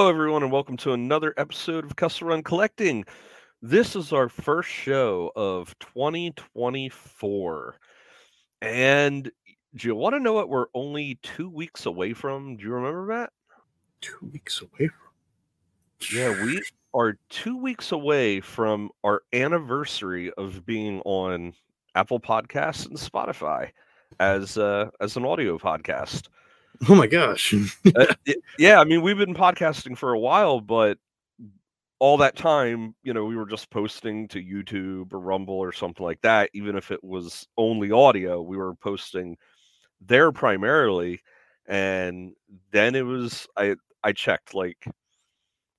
Hello, everyone, and welcome to another episode of Kessel Run Collecting. This is our first show of 2024. And do you want to know what we're only two weeks away from? Do you remember that? Two weeks away from? Yeah, we are two weeks away from our anniversary of being on Apple Podcasts and Spotify as uh, as an audio podcast. Oh my gosh. uh, yeah, I mean, we've been podcasting for a while, but all that time, you know, we were just posting to YouTube or Rumble or something like that. Even if it was only audio, we were posting there primarily. And then it was I I checked like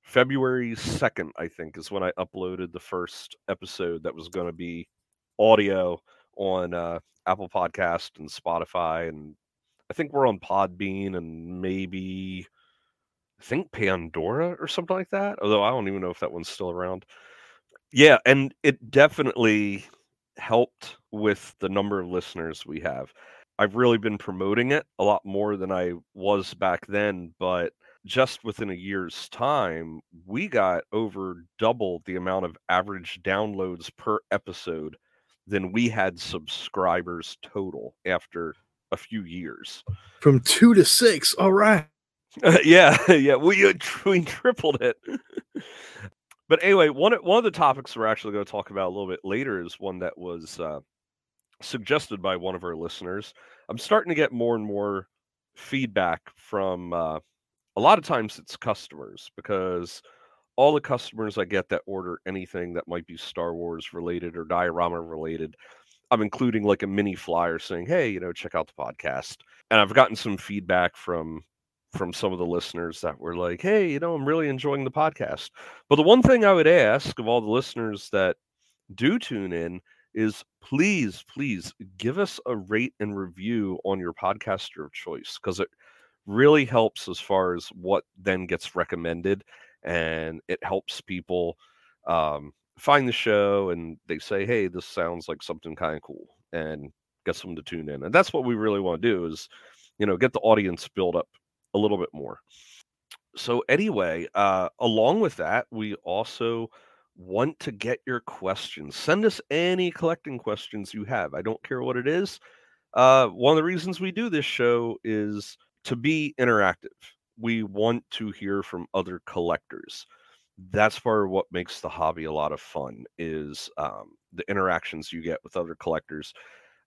February 2nd, I think, is when I uploaded the first episode that was going to be audio on uh, Apple Podcast and Spotify and I think we're on Podbean and maybe I think Pandora or something like that. Although I don't even know if that one's still around. Yeah, and it definitely helped with the number of listeners we have. I've really been promoting it a lot more than I was back then, but just within a year's time, we got over double the amount of average downloads per episode than we had subscribers total after a few years. From two to six. All right. Uh, yeah, yeah, we, uh, we tripled it. but anyway, one one of the topics we're actually going to talk about a little bit later is one that was uh, suggested by one of our listeners. I'm starting to get more and more feedback from uh, a lot of times it's customers because all the customers I get that order anything that might be Star Wars related or diorama related, I'm including like a mini flyer saying, "Hey, you know, check out the podcast." And I've gotten some feedback from from some of the listeners that were like, "Hey, you know, I'm really enjoying the podcast." But the one thing I would ask of all the listeners that do tune in is please, please give us a rate and review on your podcaster of choice because it really helps as far as what then gets recommended and it helps people um, find the show and they say, "Hey, this sounds like something kind of cool," and gets them to tune in. And that's what we really want to do is, you know, get the audience built up a little bit more. So anyway, uh, along with that, we also want to get your questions. Send us any collecting questions you have. I don't care what it is. Uh, one of the reasons we do this show is to be interactive. We want to hear from other collectors that's part of what makes the hobby a lot of fun is um, the interactions you get with other collectors.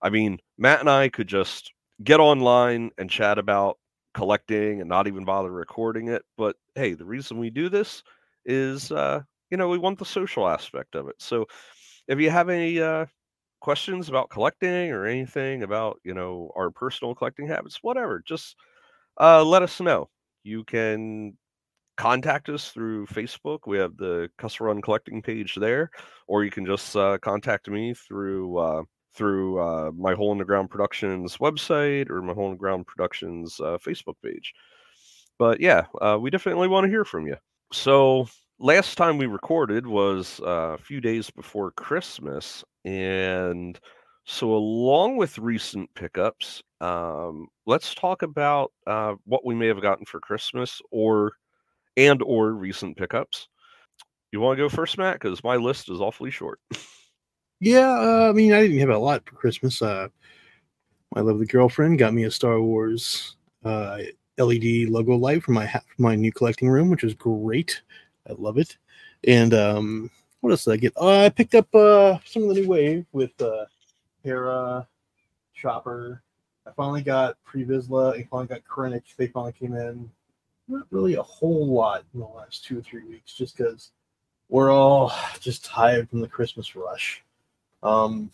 I mean, Matt and I could just get online and chat about collecting and not even bother recording it. But hey, the reason we do this is, uh, you know, we want the social aspect of it. So if you have any uh, questions about collecting or anything about, you know, our personal collecting habits, whatever, just uh, let us know. You can contact us through Facebook. We have the Kessel Run Collecting page there, or you can just uh, contact me through uh, through uh, my Hole in the Ground Productions website or my Hole in the Ground Productions uh, Facebook page. But yeah, uh, we definitely want to hear from you. So last time we recorded was uh, a few days before Christmas, and so along with recent pickups, um, let's talk about what we may have gotten for Christmas or and or recent pickups. You want to go first, Matt? Because my list is awfully short. yeah, uh, I mean, I didn't have a lot for Christmas. Uh, my lovely girlfriend got me a Star Wars uh, LED logo light for my for my new collecting room, which is great. I love it. And um, what else did I get? Oh, I picked up uh, some of the new wave with uh, Hera, Chopper. I finally got Pre-Vizsla. I finally got Krennic. They finally came in not really a whole lot in the last two or three weeks, just because we're all just tired from the Christmas rush. Um,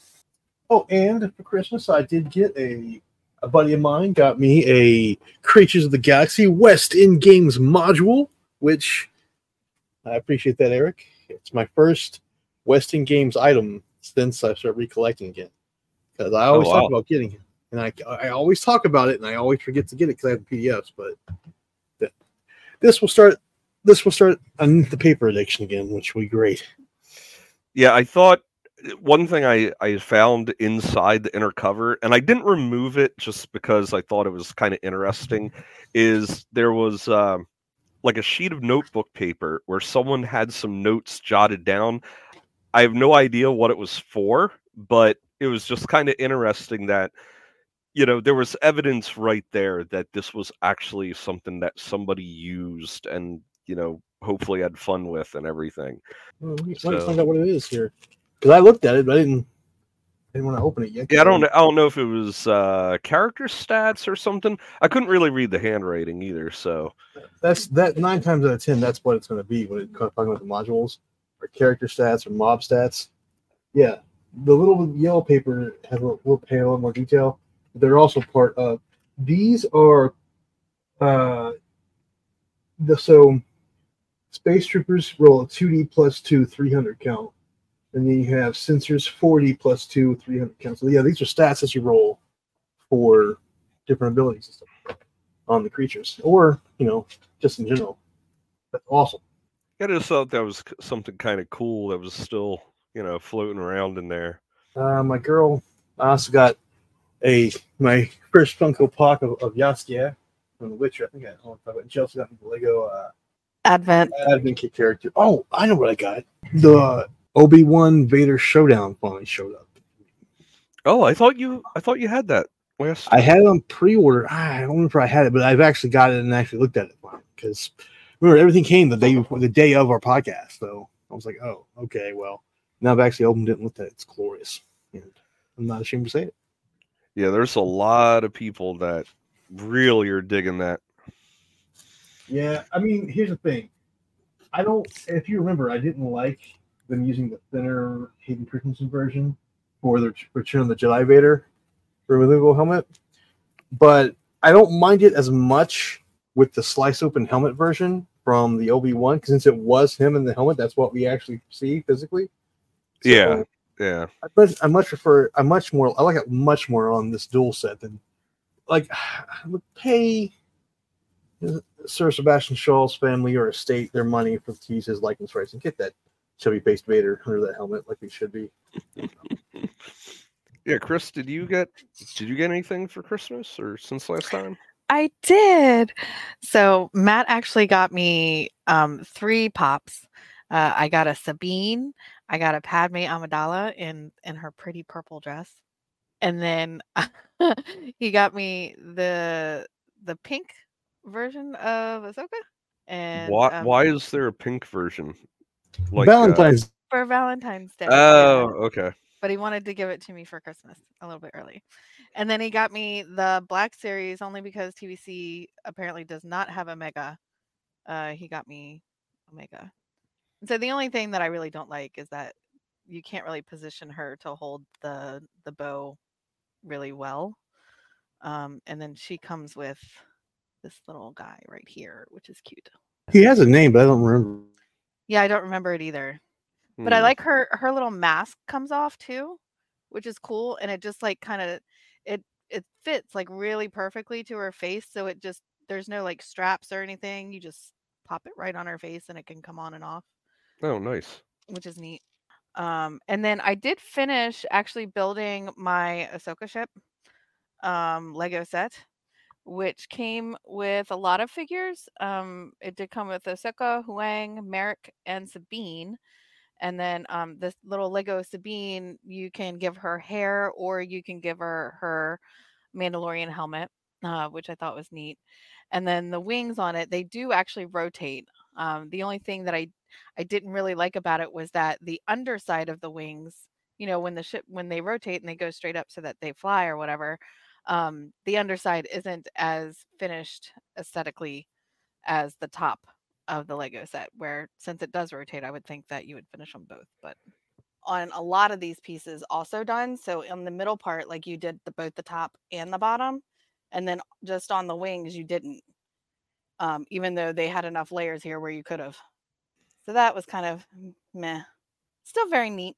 oh, and for Christmas, I did get a a buddy of mine got me a Creatures of the Galaxy West End Games module, which I appreciate that, Eric. It's my first West End Games item since I started recollecting again. Because I always oh, wow. talk about getting it, and I I always talk about it, and I always forget to get it because I have the PDFs. But this will start this will start on the paper addiction again, which will be great. Yeah, I thought one thing I, I found inside the inner cover, and I didn't remove it just because I thought it was kind of interesting, is there was uh, like a sheet of notebook paper where someone had some notes jotted down. I have no idea what it was for, but it was just kind of interesting that you know there was evidence right there that this was actually something that somebody used and you know hopefully had fun with and everything. Well, let me So- find out what it is here. Because I looked at it, but I didn't. I didn't want to open it yet. Yeah, I don't. I don't know if it was uh, character stats or something. I couldn't really read the handwriting either. So That's that nine times out of ten. That's what it's going to be when it comes talking about the modules or character stats or mob stats. Yeah, the little yellow paper has a little pay a little more detail. They're also part of. These are uh the so space troopers roll a 2d plus 2 300 count. And then you have sensors 40 plus 2 300 count. So yeah these are stats that you roll for different abilities and stuff on the creatures or you know just in general. That's awesome. I just thought that was something kind of cool that was still you know floating around in there. uh, my girl I also got a my first Funko Pop of, of Jaskier from The Witcher. I think I don't know if I and she also got me the Lego uh, Advent. Advent Kit character. Oh, I know what I got. The Obi Wan Vader Showdown finally showed up. Oh, I thought you. I thought you had that last. I had it on pre-order. Ah, I don't remember if I had it, but I've actually got it and actually looked at it because remember everything came the day before the day of our podcast. So I was like, oh, okay, well now I've actually opened it and looked at it. It's glorious, and I'm not ashamed to say it. Yeah, there's a lot of people that really are digging that. Yeah, I mean, here's the thing. I don't. If you remember, I didn't like them using the thinner Hayden Christensen version for the Return of the Jedi Vader removable helmet, but I don't mind it as much with the slice open helmet version from the Obi Wan, because since it was him in the helmet, that's what we actually see physically. So, Yeah. Yeah, I much, I much prefer. I much more. I like it much more on this dual set than like I would pay Sir Sebastian Shaw's family or estate their money for to use his likeness rights and get that chubby faced Vader under that helmet like we should be. yeah. Chris, did you get? Did you get anything for Christmas or since last time? I did. So Matt actually got me um, three pops. Uh, I got a Sabine. I got a Padme Amidala in in her pretty purple dress, and then he got me the the pink version of Ahsoka. And why? um, why is there a pink version? uh, Valentine's for Valentine's Day? oh, okay. but he wanted to give it to me for Christmas a little bit early. And then he got me the Black Series only because TVC apparently does not have Omega. Uh, he got me Omega. So the only thing that I really don't like is that you can't really position her to hold the the bow really well. Um, and then she comes with this little guy right here, which is cute. he has a name, but I don't remember. Yeah, I don't remember it either. but I Hmm. like her her little mask comes off too, which is cool, and it just like kind of it it fits like really perfectly to her face, so it just there's no like straps or anything. You just pop it right on her face, and it can come on and off, Oh, nice. which is neat. Um, and then I did finish actually building my Ahsoka ship um, Lego set, which came with a lot of figures. Um, it did come with Ahsoka, Huyang, Marrok, and Sabine. And then um, this little Lego Sabine, you can give her hair or you can give her her Mandalorian helmet, uh, which I thought was neat. And then the wings on it, they do actually rotate. Um, the only thing that I I didn't really like about it was that the underside of the wings, you know, when the ship when they rotate and they go straight up so that they fly or whatever, um, the underside isn't as finished aesthetically as the top of the Lego set, where since it does rotate, I would think that you would finish them both. But on a lot of these pieces, also done. So in the middle part, like you did the both the top and the bottom, and then just on the wings, you didn't. Um, even though they had enough layers here where you could have. So that was kind of meh. Still very neat.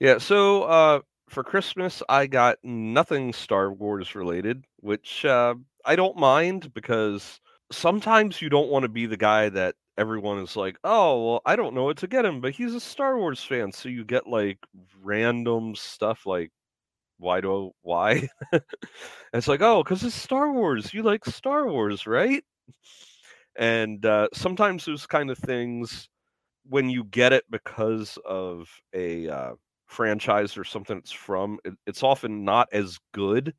Yeah, so uh for Christmas I got nothing Star Wars related, which uh I don't mind because sometimes you don't want to be the guy that everyone is like, "Oh, well, I don't know what to get him, but he's a Star Wars fan." So you get like random stuff like why do I, why? it's like, "Oh, cuz it's Star Wars. You like Star Wars, right?" And uh, sometimes those kind of things, when you get it because of a uh, franchise or something it's from, it, it's often not as good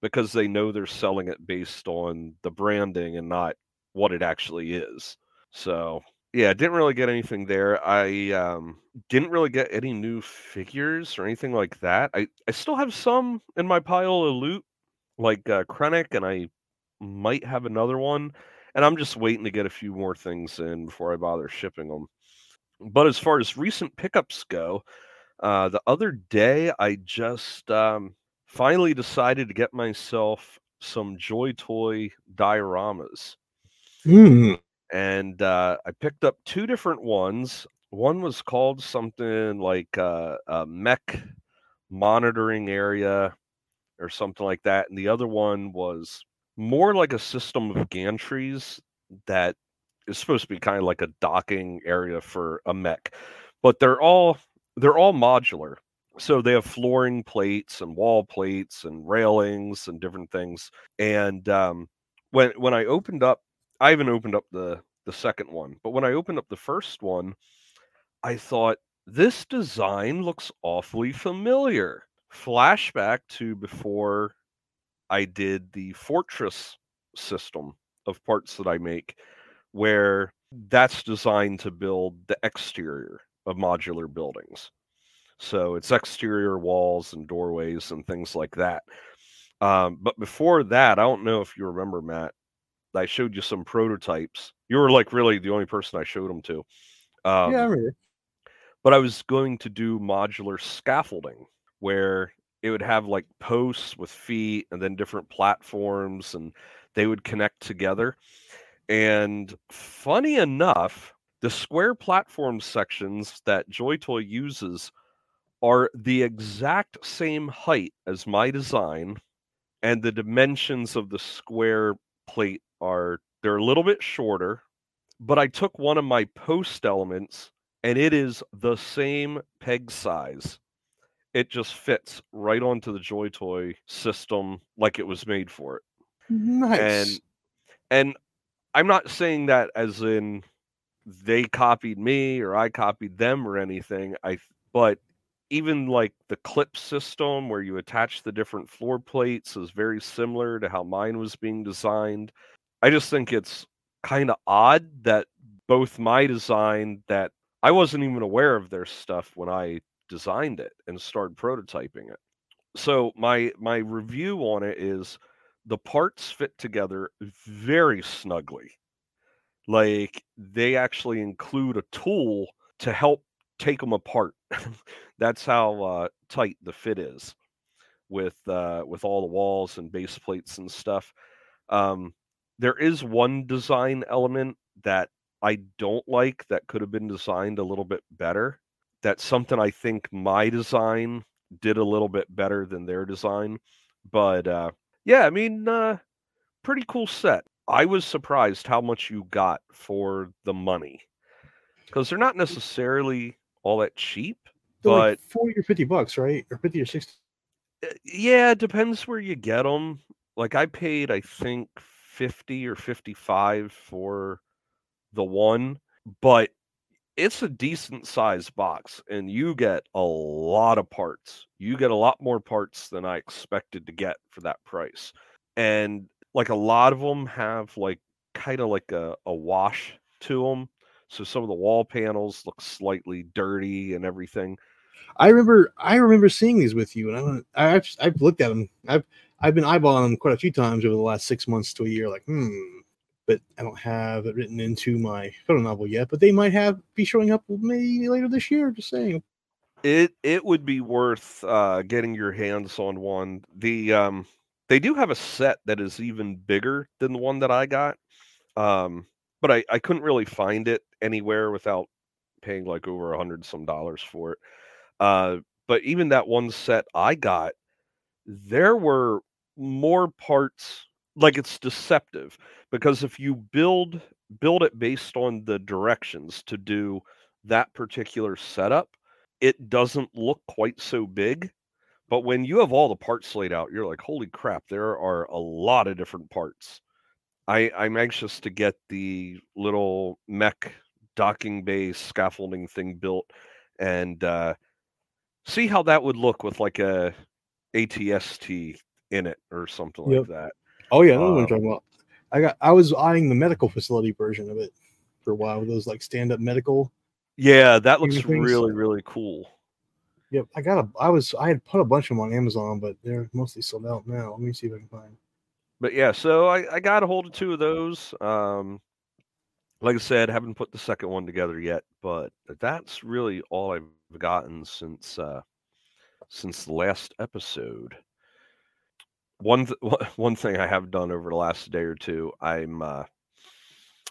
because they know they're selling it based on the branding and not what it actually is. So yeah, didn't really get anything there. I um, didn't really get any new figures or anything like that. I, I still have some in my pile of loot, like uh, and I might have another one. And I'm just waiting to get a few more things in before I bother shipping them. But as far as recent pickups go, uh, the other day I just um, finally decided to get myself some Joy Toy dioramas. Hmm. And uh, I picked up two different ones. One was called something like uh, a mech monitoring area or something like that. And the other one was more like a system of gantries that is supposed to be kind of like a docking area for a mech. But they're all they're all modular. So they have flooring plates and wall plates and railings and different things. And um, when when I opened up, I haven't opened up the the second one, but when I opened up the first one, I thought this design looks awfully familiar. Flashback to before I did the Fortress system of parts that I make, where that's designed to build the exterior of modular buildings. So it's exterior walls and doorways and things like that. Um, but before that, I don't know if you remember, Matt, I showed you some prototypes. You were like really the only person I showed them to. Um, yeah, remember. but I was going to do modular scaffolding where it would have like posts with feet and then different platforms and they would connect together. And funny enough, the square platform sections that JoyToy uses are the exact same height as my design, and the dimensions of the square plate are they're a little bit shorter. But I took one of my post elements, and it is the same peg size. It just fits right onto the JoyToy system like it was made for it Nice. and and I'm not saying that as in they copied me or I copied them or anything. I but even like the clip system where you attach the different floor plates is very similar to how mine was being designed. I just think it's kind of odd that both my design that I wasn't even aware of their stuff when I designed it and started prototyping it. So my my review on it is the parts fit together very snugly. Like they actually include a tool to help take them apart. That's how uh, tight the fit is with uh, with all the walls and base plates and stuff. Um, there is one design element that I don't like that could have been designed a little bit better. That's something I think my design did a little bit better than their design. But uh, yeah, I mean, uh, pretty cool set. I was surprised how much you got for the money because they're not necessarily all that cheap. They're but like 40 or 50 bucks, right? Or 50 or 60. Uh, yeah, it depends where you get them. Like I paid, I think fifty or fifty-five for the one, but it's a decent sized box, and you get a lot of parts. You get a lot more parts than I expected to get for that price, and like a lot of them have like kind of like a, a wash to them. So some of the wall panels look slightly dirty and everything. I remember I remember seeing these with you, and i I've, I've looked at them. I've I've been eyeballing them quite a few times over the last six months to a year. Like, hmm, but I don't have it written into my photo novel yet. But they might have be showing up maybe later this year. Just saying. It it would be worth uh, getting your hands on one. The um, they do have a set that is even bigger than the one that I got, um, but I I couldn't really find it anywhere without paying like over a hundred some dollars for it. Uh, but even that one set I got, there were more parts. Like it's deceptive because if you build build it based on the directions to do that particular setup, it doesn't look quite so big. But when you have all the parts laid out, you're like, holy crap, there are a lot of different parts. I I'm anxious to get the little mech docking bay scaffolding thing built and uh, see how that would look with like a ATST in it or something Yep. like that. Oh yeah, that's what I'm Um, talking about. I got I was eyeing the medical facility version of it for a while with those like stand up medical. Yeah, that looks things- really really cool. Yep, I got a I was I had put a bunch of them on Amazon, but they're mostly sold out now. Let me see if I can find. But yeah, so I, I got a hold of two of those. Um, like I said, haven't put the second one together yet, but that's really all I've gotten since uh, since the last episode. One one thing I have done over the last day or two, I'm uh,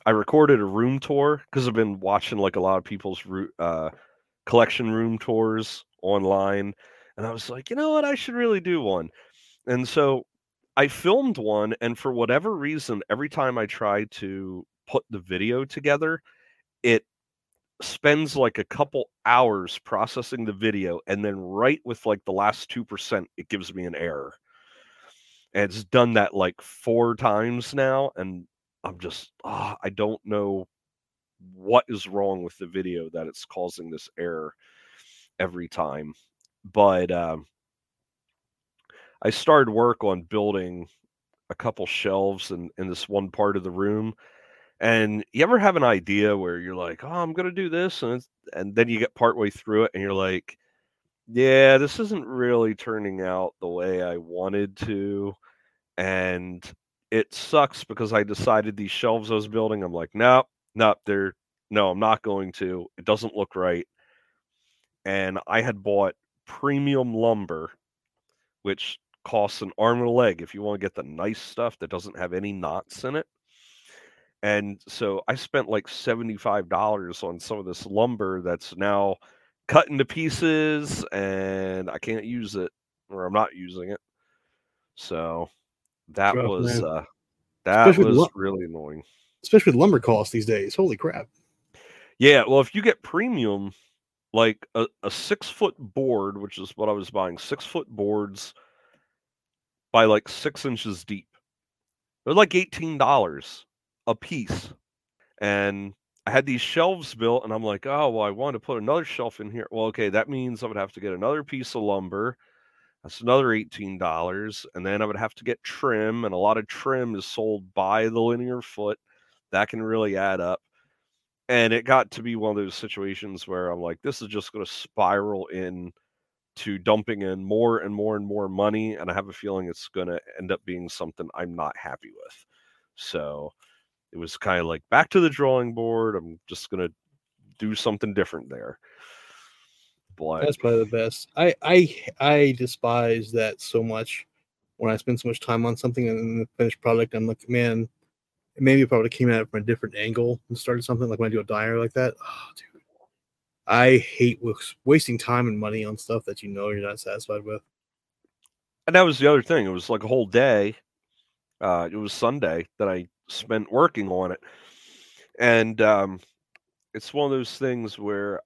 I recorded a room tour because I've been watching like a lot of people's uh, collection room tours online, and I was like, you know what, I should really do one. And so I filmed one, and for whatever reason, every time I try to put the video together, it spends like a couple hours processing the video, and then right with like the last 2%, it gives me an error. And it's done that like four times now, and I'm just, ah, I don't know what is wrong with the video that it's causing this error every time. But um, I started work on building a couple shelves in, in this one part of the room. And you ever have an idea where you're like, oh, I'm going to do this. And, and then you get partway through it and you're like, yeah, this isn't really turning out the way I wanted to. And it sucks because I decided these shelves I was building, I'm like, nope, nope, they're, no, I'm not going to. It doesn't look right. And I had bought premium lumber, which costs an arm and a leg if you want to get the nice stuff that doesn't have any knots in it. And so I spent like $75 on some of this lumber that's now cut into pieces and I can't use it or I'm not using it. So that Rough, was man. uh that Especially was lu- really annoying. Especially with lumber costs these days. Holy crap! Yeah, well, if you get premium, like a, a six foot board, which is what I was buying, six foot boards by like six inches deep, they're like eighteen dollars a piece. And I had these shelves built, and I'm like, oh well, I want to put another shelf in here. Well, okay, that means I would have to get another piece of lumber. That's another eighteen dollars, and then I would have to get trim, and a lot of trim is sold by the linear foot. That can really add up and it got to be one of those situations where I'm like, this is just going to spiral in to dumping in more and more and more money, and I have a feeling it's going to end up being something I'm not happy with. So it was kind of like back to the drawing board. I'm just going to do something different there. But That's probably the best. I I I despise that so much. When I spend so much time on something and then the finished product, I'm like, man, maybe it probably came at it from a different angle and started something like when I do a diary like that. Oh, dude, I hate was- wasting time and money on stuff that you know you're not satisfied with. and that was the other thing. It was like a whole day. Uh, it was Sunday that I spent working on it, and um, it's one of those things where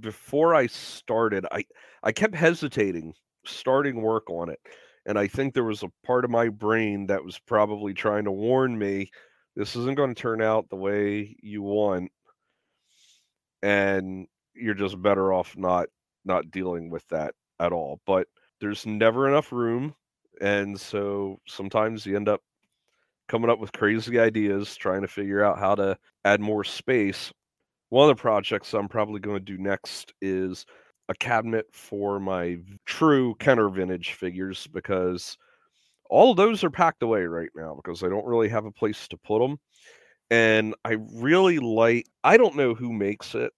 before I started, I I kept hesitating starting work on it, and I think there was a part of my brain that was probably trying to warn me, this isn't going to turn out the way you want, and you're just better off not not dealing with that at all. But there's never enough room, and so sometimes you end up coming up with crazy ideas, trying to figure out how to add more space. One of the projects I'm probably going to do next is a cabinet for my true Kenner vintage figures because all those are packed away right now because I don't really have a place to put them. And I really like, I don't know who makes it,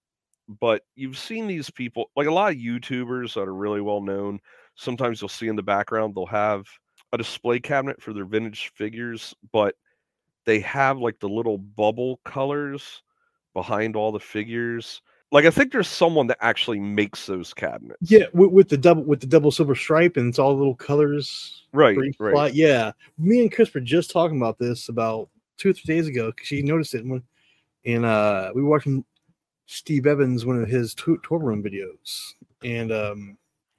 but you've seen these people, like a lot of YouTubers that are really well known. Sometimes you'll see in the background, they'll have a display cabinet for their vintage figures, but they have like the little bubble colors behind all the figures. Like I think there's someone that actually makes those cabinets. Yeah, with, with the double with the double silver stripe and it's all little colors. Right, right. plot. Yeah, me and Chris were just talking about this about two or three days ago because she noticed it when, and uh, we were watching Steve Evans one of his tour, tour room videos, and um,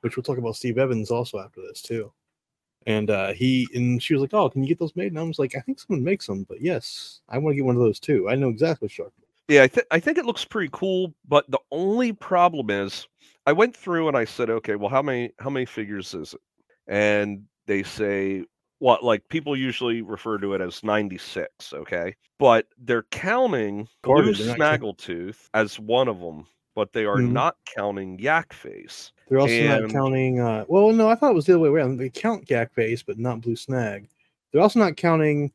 which we'll talk about Steve Evans also after this too. And uh, he and she was like, "Oh, can you get those made?" And I was like, "I think someone makes them, but yes, I want to get one of those too. I know exactly what about." Yeah, I think I think it looks pretty cool, but the only problem is I went through and I said, okay, well, how many how many figures is it? And they say what like people usually refer to it as 96, okay? But they're counting Blue not count- Snaggletooth as one of them, but they are Mhm. not counting Yak Face. They're also not counting. Uh, well, no, I thought it was the other way around. They count Yak Face, but not Blue Snag. They're also not counting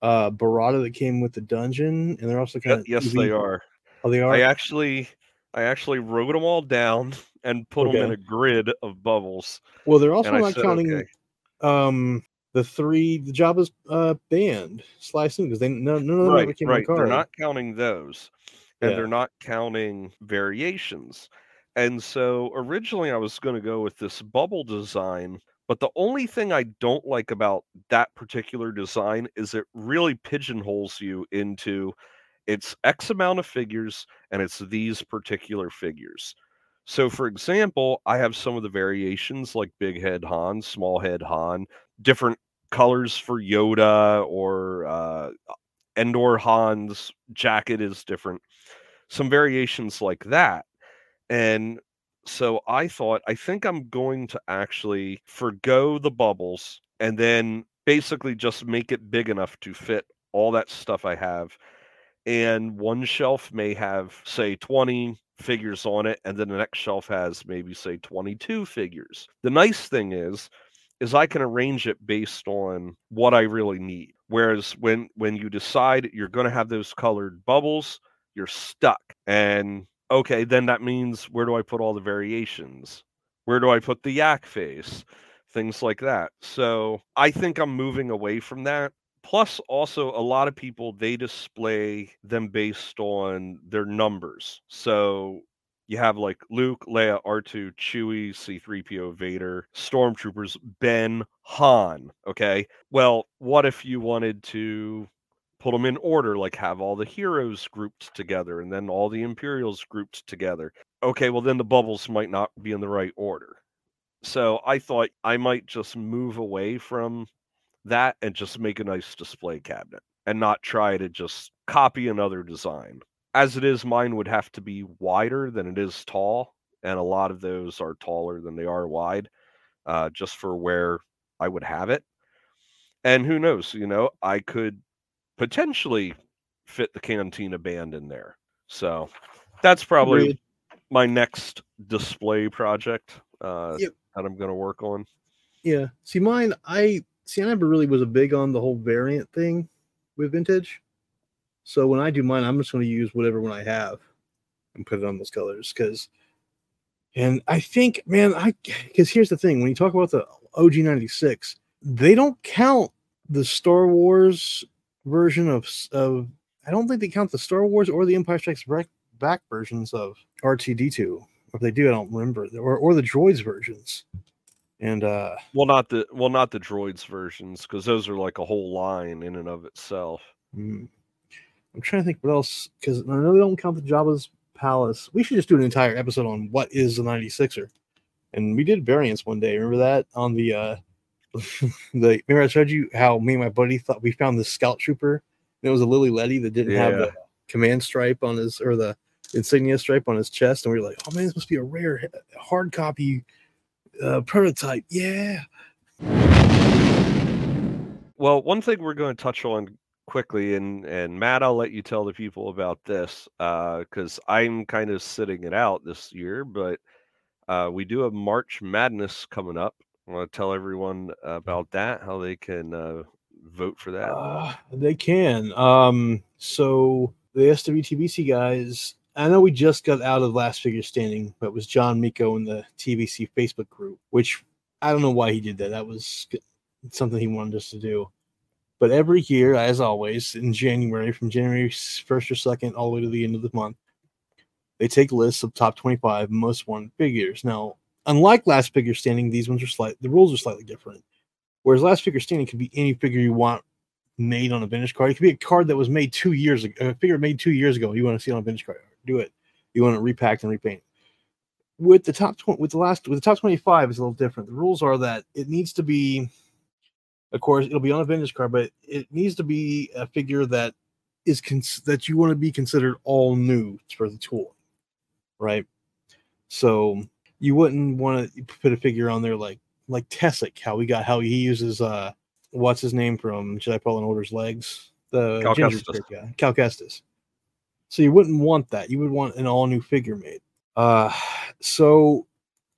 uh Barada that came with the dungeon, and they're also Ye- counting. yes, they are. Oh, they are. I actually I actually wrote them all down and put them in a grid of bubbles. well, they're also and not said, counting okay. um the three the Jabba's uh band Soon because they no of them ever right, came right. They're not counting those, and Yeah. they're not counting variations. And so originally I was going to go with this bubble design, but the only thing I don't like about that particular design is it really pigeonholes you into it's X amount of figures and it's these particular figures. So, for example, I have some of the variations like Big Head Han, Small Head Han, different colors for Yoda or uh, Endor Han's jacket is different. Some variations like that. And so I thought, I think I'm going to actually forgo the bubbles and then basically just make it big enough to fit all that stuff I have. And one shelf may have, say, 20 figures on it, and then the next shelf has maybe, say, 22 figures. The nice thing is, is I can arrange it based on what I really need. Whereas when when you decide you're going to have those colored bubbles, you're stuck. And okay, then that means where do I put all the variations? Where do I put the yak face? Things like that. So I think I'm moving away from that. Plus, also, a lot of people they display them based on their numbers. So you have like Luke, Leia, R2, Chewie, C3PO, Vader, Stormtroopers, Ben, Han. Okay. Well, what if you wanted to put them in order, like have all the heroes grouped together and then all the Imperials grouped together? Okay. Well, then the bubbles might not be in the right order. So I thought I might just move away from that and just make a nice display cabinet and not try to just copy another design as it is, mine would have to be wider than it is tall, and a lot of those are taller than they are wide, uh, just for where I would have it. And who knows, you know, I could potentially fit the Cantina band in there. So that's probably Agreed. my next display project uh, Yep. that I'm going to work on. Yeah. See, mine, I see. I never really was a big on the whole variant thing with vintage. So when I do mine, I'm just going to use whatever one I have and put it on those colors because. And I think, man, I because here's the thing: when you talk about the OG '96, they don't count the Star Wars version of of. I don't think they count the Star Wars or the Empire Strikes Back, back versions of R2D2. If they do, I don't remember, or or the droids versions. And uh Well, not the well, not the droids versions because those are like a whole line in and of itself. Hmm. I'm trying to think what else because I know they don't count the Jabba's palace. We should just do an entire episode on what is the 96er. And we did variants one day. Remember that on the uh the remember I showed you how me and my buddy thought we found the scout trooper and it was a Lili Ledy that didn't have the command stripe on his or the insignia stripe on his chest, and we were like, oh man, this must be a rare hard copy uh prototype. Yeah. Well, one thing we're going to touch on quickly, and and Matt, I'll let you tell the people about this because I'm kind of sitting it out this year, but uh, we do have March Madness coming up. I want to tell everyone about that, how they can uh, vote for that. Uh, they can. Um, so the SWTBC guys, I know we just got out of last figure standing, but it was John Miko in the TBC Facebook group, which I don't know why he did that. That was something he wanted us to do. But every year, as always, in January, from January 1st or 2nd all the way to the end of the month, they take lists of top 25 most wanted figures. Now, unlike last figure standing, these ones are slight, the rules are slightly different. Whereas last figure standing could be any figure you want made on a vintage card. It could be a card that was made two years ago, a figure made two years ago. You want to see on a vintage card, do it. You want to repack and repaint. With the top twenty, with the last, with the top twenty-five, is a little different. The rules are that it needs to be Of course, it'll be on a vintage card, but it needs to be a figure that is cons- that you want to be considered all new for the tool, right? So you wouldn't want to put a figure on there like like Tessic, how we got how he uses uh what's his name from Jedi Fallen Order's legs, the Cal ginger Kestis. guy, Cal Kestis. So you wouldn't want that. You would want an all new figure made. Uh, so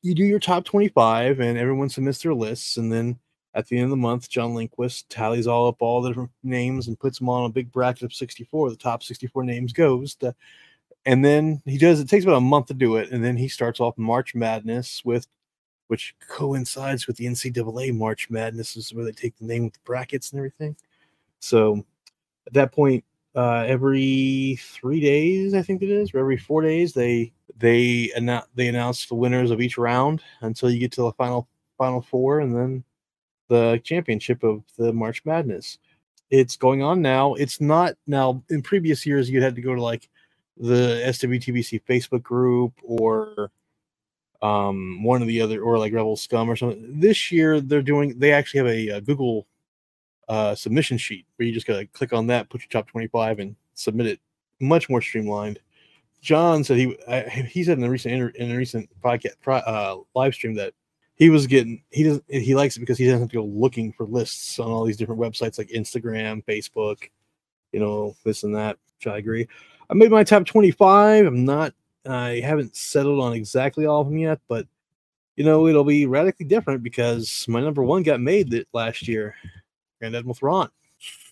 you do your top 25 and everyone submits their lists and then at the end of the month john linquist tallies all up all the different names and puts them on a big bracket of 64 the top 64 names goes to, and then he does it takes about a month to do it and then he starts off march madness with which coincides with the ncaa march madness is where they take the name with the brackets and everything. So at that point uh, every three days, I think it is, or every four days, they they announce they announce the winners of each round until you get to the final final four, and then the championship of the March Madness. It's going on now. It's not now. In previous years, you had to go to like the SWTBC Facebook group or um one of the other or like Rebel Scum or something. This year, they're doing. They actually have a, a Google uh, submission sheet where you just gotta click on that, put your top 25, and submit it. Much more streamlined. John said he he said in a recent in a recent podcast uh, live stream that he was getting he doesn't he likes it because he doesn't have to go looking for lists on all these different websites like Instagram, Facebook, you know this and that. Which I agree. I made my top 25. I'm not I haven't settled on exactly all of them yet, but you know it'll be radically different because my number one got made last year. Grand Admiral Thrawn.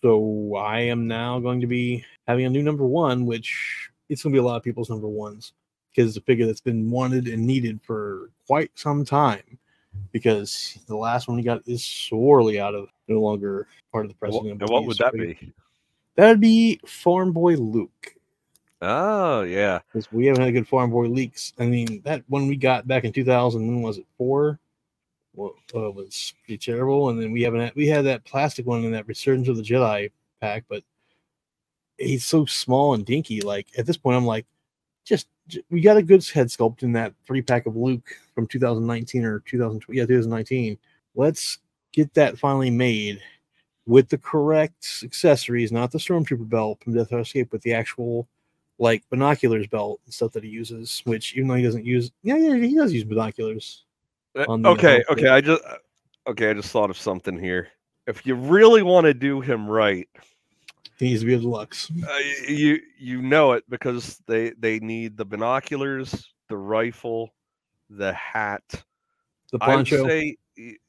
So I am now going to be having a new number one, which it's going to be a lot of people's number ones because it's a figure that's been wanted and needed for quite some time. Because the last one we got is sorely out of no longer part of the what, and what would that be? That'd be Farm Boy Luke. Oh yeah, Because we haven't had a good Farm Boy leaks. I mean, that one we got back in 2000, when was it? Four? Well, uh, was pretty terrible. And then we haven't had, we had that plastic one in that Resurgence of the Jedi pack, but he's so small and dinky. Like at this point, I'm like, just we got a good head sculpt in that three pack of Luke from 2019 or 2020. Yeah, 2019. Let's get that finally made with the correct accessories, not the Stormtrooper belt from Death Star Escape, but the actual like binoculars belt and stuff that he uses. Which even though he doesn't use, yeah, yeah, he does use binoculars. Uh, the okay, okay. I just okay. I just thought of something here. If you really want to do him right, He needs to be a deluxe. uh, you you know it because they they need the binoculars, the rifle, the hat. The poncho. say,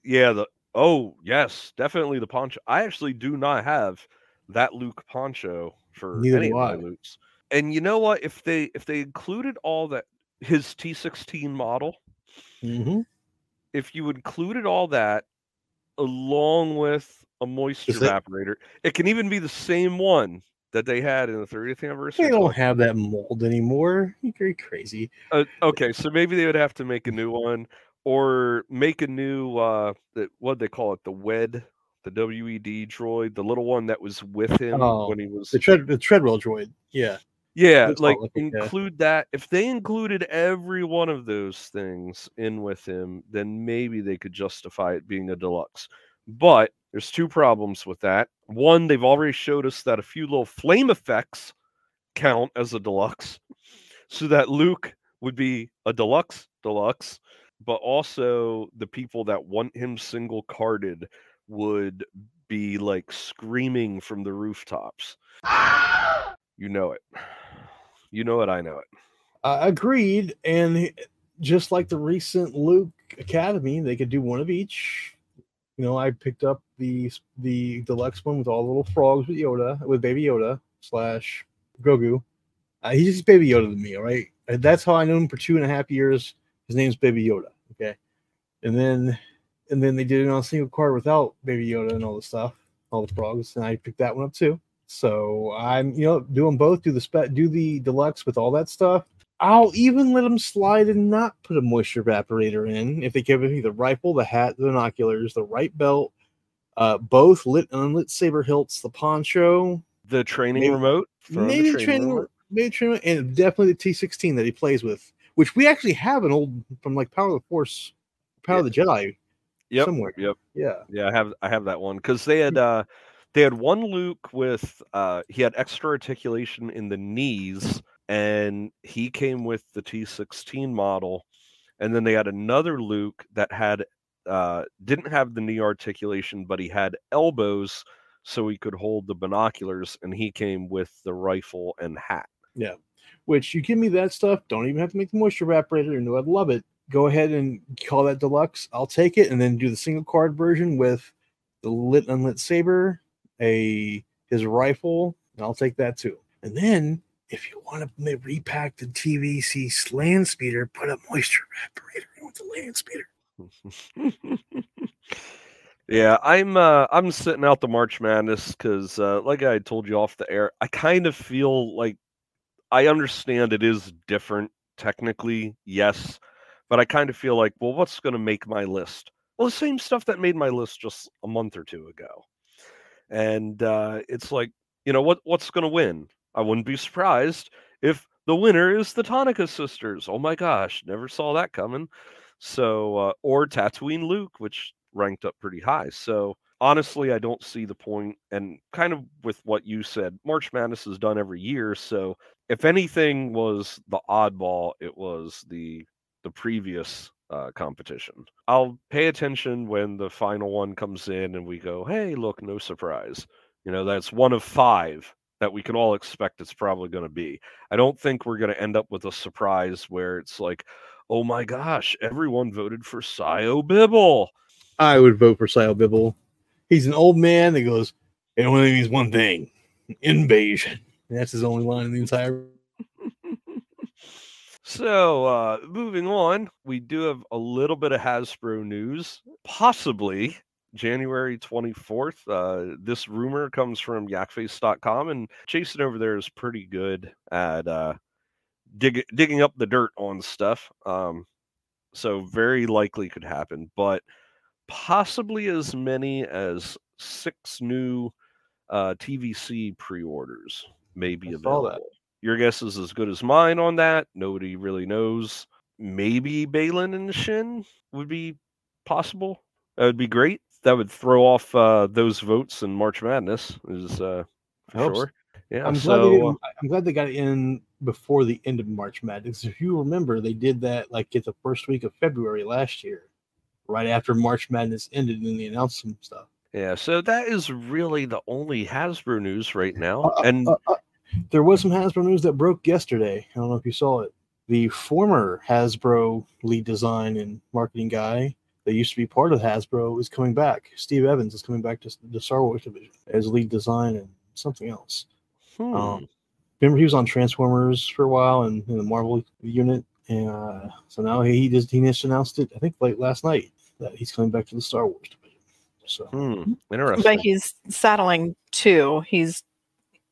yeah. The oh yes, definitely the poncho. I actually do not have that Luke poncho for Neither any of my. Lukes. And you know what? If they if they included all that his T sixteen model, hmm if you included all that along with a moisture it- evaporator, it can even be the same one that they had in the 30th anniversary. They don't have that mold anymore. You're very crazy. Uh, okay, so maybe they would have to make a new one or make a new uh what they call it, the WED, the WED droid, the little one that was with him Oh, when he was The tread the treadwell droid. Yeah. Yeah, like that. include that. If they included every one of those things in with him, then maybe they could justify it being a deluxe. But there's two problems with that. One, they've already showed us that a few little flame effects count as a deluxe, so that Luke would be a deluxe deluxe, but also the people that want him single carded would be like screaming from the rooftops. You know it. You know it. I know it. Uh, agreed. And just like the recent Luke Academy, they could do one of each. You know, I picked up the the deluxe one with all the little frogs with Yoda, with Baby Yoda slash Grogu. Uh, he's just Baby Yoda to me, all right. That's how I knew him for two and a half years. His name's Baby Yoda. Okay, and then and then they did it on a single card without Baby Yoda and all the stuff, all the frogs, and I picked that one up too. So I'm, you know, doing both. Do the spe- do the deluxe with all that stuff. I'll even let them slide and not put a moisture evaporator in if they give me the rifle, the hat, the binoculars, the right belt, uh, both lit and unlit saber hilts, the poncho, The training Maybe- remote. Throw in the maybe the training, remote. maybe training, and definitely the T16 that he plays with, which we actually have an old from like Power of the Force, Power of the Jedi Yep. somewhere. Yep. Yeah. Yeah, I have I have that one because they had uh they had one Luke with uh he had extra articulation in the knees and he came with the T16 model and then they had another Luke that had uh didn't have the knee articulation but he had elbows so he could hold the binoculars and he came with the rifle and hat. Yeah, which you give me that stuff, don't even have to make the moisture evaporator. You know I'd love it. Go ahead and call that deluxe. I'll take it, and then do the single card version with the lit unlit saber, a his rifle, and I'll take that too. And then if you want to repack the TVC land speeder, put a moisture evaporator in with the land speeder. yeah, I'm uh I'm sitting out the March Madness because uh like I told you off the air, I kind of feel like I understand it is different technically, yes, but I kind of feel like, well, what's gonna make my list? Well, the same stuff that made my list just a month or two ago. And uh it's like, you know, what what's gonna win? I wouldn't be surprised if the winner is the Tonnika sisters. Oh my gosh, never saw that coming. So, uh, or Tatooine Luke, which ranked up pretty high. So, honestly, I don't see the point. And kind of with what you said, March Madness is done every year. So, if anything was the oddball, it was the the previous uh, competition. I'll pay attention when the final one comes in and we go, hey, look, no surprise. You know, that's one of five that we can all expect it's probably going to be. I don't think we're going to end up with a surprise where it's like, oh my gosh, everyone voted for Sio Bibble. I would vote for Sio Bibble. He's an old man that goes, it only means one thing invasion. And that's his only line in the entire. So, uh, moving on, we do have a little bit of Hasbro news. Possibly January 24th. Uh, this rumor comes from yakface.com, and Jason over there is pretty good at uh, dig- digging up the dirt on stuff. Um, so, very likely could happen, but possibly as many as six new uh, TVC pre orders may be I available. Your guess is as good as mine on that. Nobody really knows. Maybe Baylan and Shin would be possible. That would be great. That would throw off uh, those votes in March Madness. Is uh, for so. sure. Yeah. I'm glad they so uh, I'm glad they got it in before the end of March Madness. If you remember, they did that like at the first week of February last year, right after March Madness ended, and they announced some stuff. yeah. So that is really the only Hasbro news right now. Uh, and uh, uh, there was some Hasbro news that broke yesterday. I don't know if you saw it. The former Hasbro lead design and marketing guy that used to be part of Hasbro is coming back. Steve Evans is coming back to the Star Wars division as lead design and something else. hmm, Um, remember he was on Transformers for a while and in the Marvel unit, and uh, so now he just he just announced it. I think late last night that he's coming back to the Star Wars division. So hmm, interesting. But he's saddling two. He's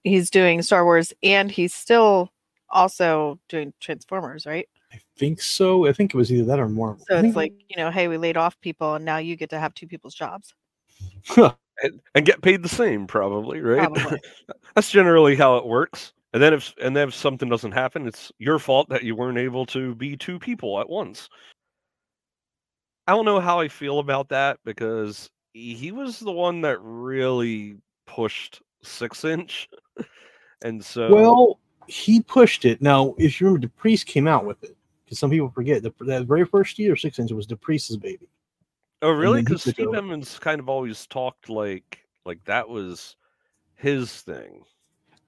he's doing Star Wars and he's still also doing Transformers, right? I think so. I think it was either that or more. So it's like, you know, hey, we laid off people and now you get to have two people's jobs. and, and get paid the same, probably, right? Probably. That's generally how it works. And then if and then if something doesn't happen, it's your fault that you weren't able to be two people at once. I don't know how I feel about that because he he was the one that really pushed six inch, and so well, he pushed it. Now, if you remember, DePriest came out with it because some people forget that that very first year, six inch was DePriest's baby. oh really? Because Steve. Evans kind of always talked like like that was his thing.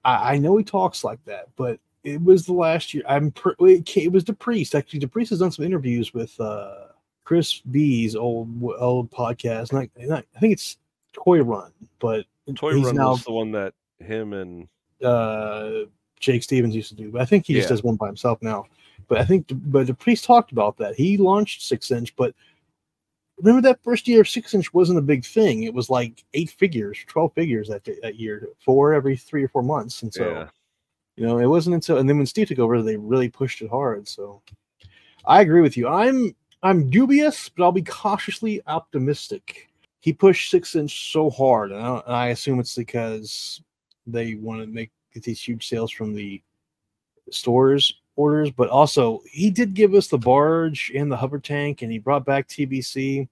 I, I know he talks like that, but it was the last year. I'm pr- it, it was DePriest actually. DePriest has done some interviews with uh, Chris B's old old podcast. Not, not, I think it's Toy Run, but Toy he's Run now was the one that him and uh, Jake Stevens used to do. But I think he just Yeah. does one by himself now. But I think, but DePriest talked about that. He launched six inch, but remember that first year, six inch wasn't a big thing. It was like eight figures, twelve figures that that year, four every three or four months, and so yeah. you know it wasn't until and then when Steve took over, they really pushed it hard. So I agree with you. I'm I'm dubious, but I'll be cautiously optimistic. He pushed six inch so hard, and I, and I assume it's because they want to make these huge sales from the stores orders, but also he did give us the barge and the hover tank, and he brought back TVC.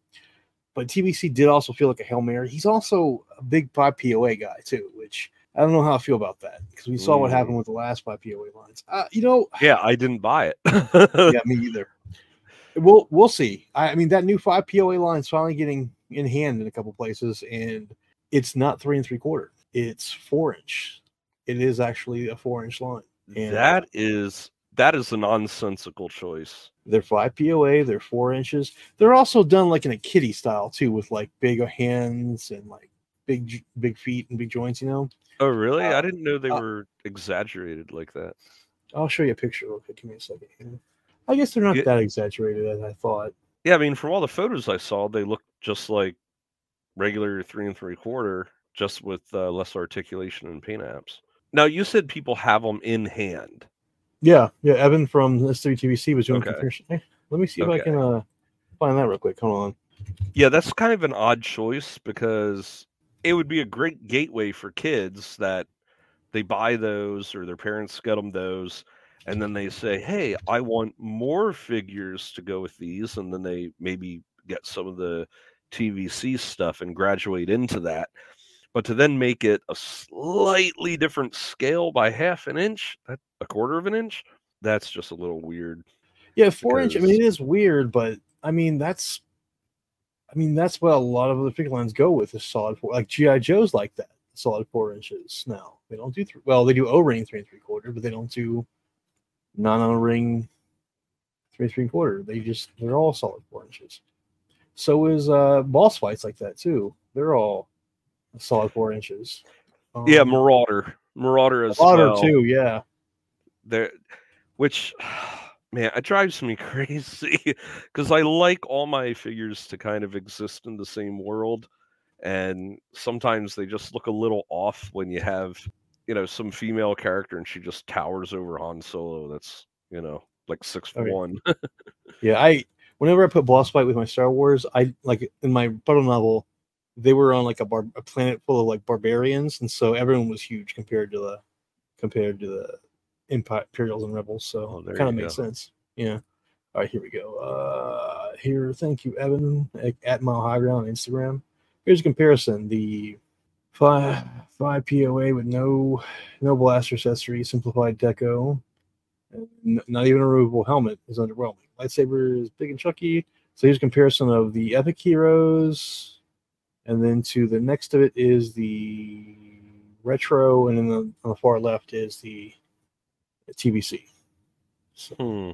but TVC did also feel like a hail mary. He's also a big five POA guy too, which I don't know how I feel about that because we saw what Mm. happened with the last five POA lines. Uh, you know, Yeah, I didn't buy it. yeah, me either. We'll we'll see. I, I mean, that new five POA line is finally getting in hand in a couple places, and it's not three and three quarter; it's four inch. It is actually a four inch line. And- that is that is a nonsensical choice. They're five POA. They're four inches. They're also done like in a kitty style too, with like big hands and like big big feet and big joints. You know. Oh, really? Uh, I didn't know they uh, were exaggerated like that. I'll show you a picture. real quick. Give me a second. here. I guess they're not that exaggerated as I thought. Yeah, I mean, from all the photos I saw, they looked just like regular three and three quarter, just with uh, less articulation and paint apps. Now, you said people have them in hand. Yeah, yeah. Evan from S3TVC was doing Okay. comparison. eh, Let me see if I can uh, find that real quick. Hold on. Yeah, that's kind of an odd choice because it would be a great gateway for kids that they buy those or their parents get them those and then they say, "Hey, I want more figures to go with these," and then they maybe get some of the TVC stuff and graduate into that. But to then make it a slightly different scale by half an inch, a quarter of an inch, that's just a little weird. Yeah, four inch. I mean, it is weird, but I mean that's, I mean that's what a lot of other figure lines go with is solid four. Like GI Joe's like that, solid four inches. Now they don't do three. Well, they do O ring three and three quarter, but they don't do non O ring three and three quarter. They just they're all solid four inches. So is uh boss fights like that too. They're all solid four inches. yeah, Um, Marauder, Marauder as Otter well. too. Yeah. there which man it drives me crazy because i like all my figures to kind of exist in the same world and sometimes they just look a little off when you have you know some female character and she just towers over han solo that's you know like six yeah. one Yeah, I whenever I put boss fight with my Star Wars, I like in my bottle novel, they were on like a bar a planet full of like barbarians, and so everyone was huge compared to the compared to the Imperials and Rebels. So Oh, it kind of makes go. sense. Yeah. All right, here we go. Uh here, thank you, Evan at, at Mile High Ground on Instagram. Here's a comparison: the five five POA with no no blaster accessory, simplified deco, N- not even a removable helmet is underwhelming. Lightsaber is big and chunky. So here's a comparison of the Epic Heroes, and then to the next of it is the retro, and then the, on the far left is the TVC. So, hmm.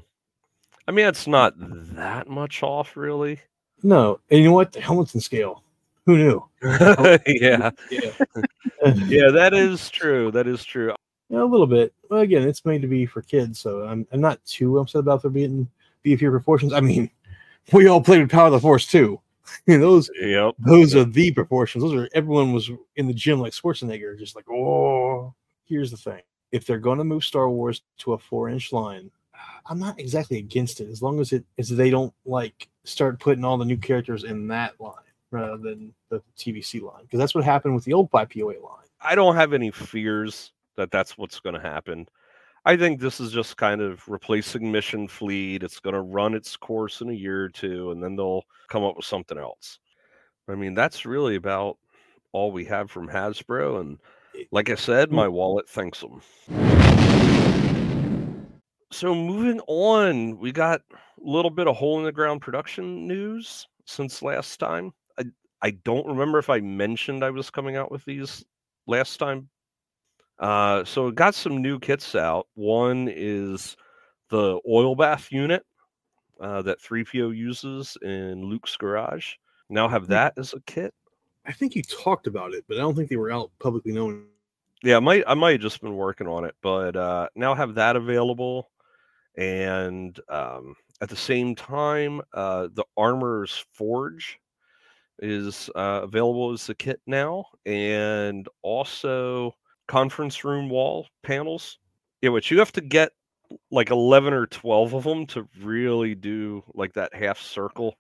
i mean it's not that much off really no, and you know what? The in scale. Who knew? yeah Yeah, yeah that is true that is true a little bit. Well, again, it's made to be for kids, so I'm I'm not too upset about there being beefier proportions. I mean, we all played with Power of the Force too. Those yep those are the proportions. Those are everyone was in the gym like Schwarzenegger, just like, oh. Here's the thing: if they're going to move Star Wars to a four-inch line, I'm not exactly against it as long as it as they don't like start putting all the new characters in that line rather than the TVC line because that's what happened with the old 5 POA line. I don't have any fears that that's what's going to happen. I think this is just kind of replacing Mission Fleet. It's going to run its course in a year or two, and then they'll come up with something else. I mean, that's really about all we have from Hasbro. And like I said, hmm. my wallet thanks them. So moving on, we got a little bit of hole in the ground production news since last time. I I don't remember if I mentioned I was coming out with these last time. Uh, so it got some new kits out. One is the oil bath unit uh, that 3PO uses in Luke's garage. Now have that as a kit. I think you talked about it, but I don't think they were out publicly known. Yeah, I might I might have just been working on it, but uh, now have that available, and um, at the same time, uh, the Armor's Forge is uh, available as a kit now, and also conference room wall panels. Yeah, which you have to get like eleven or twelve of them to really do like that half circle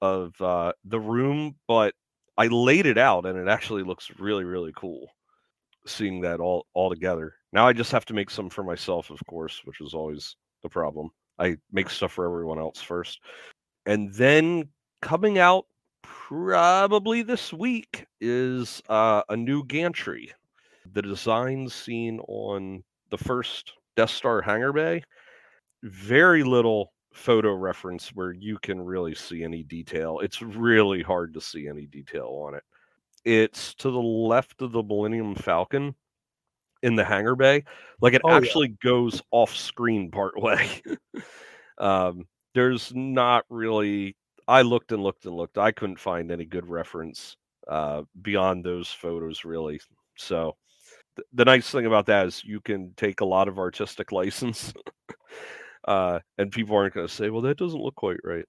of uh, the room, but I laid it out and it actually looks really really cool seeing that all all together. Now I just have to make some for myself, of course, which is always the problem. I make stuff for everyone else first. And then coming out probably this week is uh, a new gantry. The design seen on the first Death Star hangar bay. Very little photo reference where you can really see any detail. It's really hard to see any detail on it. It's to the left of the Millennium Falcon in the hangar bay. Like it Oh, yeah. actually goes off screen part way. um, there's not really. I looked and looked and looked. I couldn't find any good reference uh, beyond those photos, really. So th- the nice thing about that is you can take a lot of artistic license, uh, and people aren't going to say, "Well, that doesn't look quite right."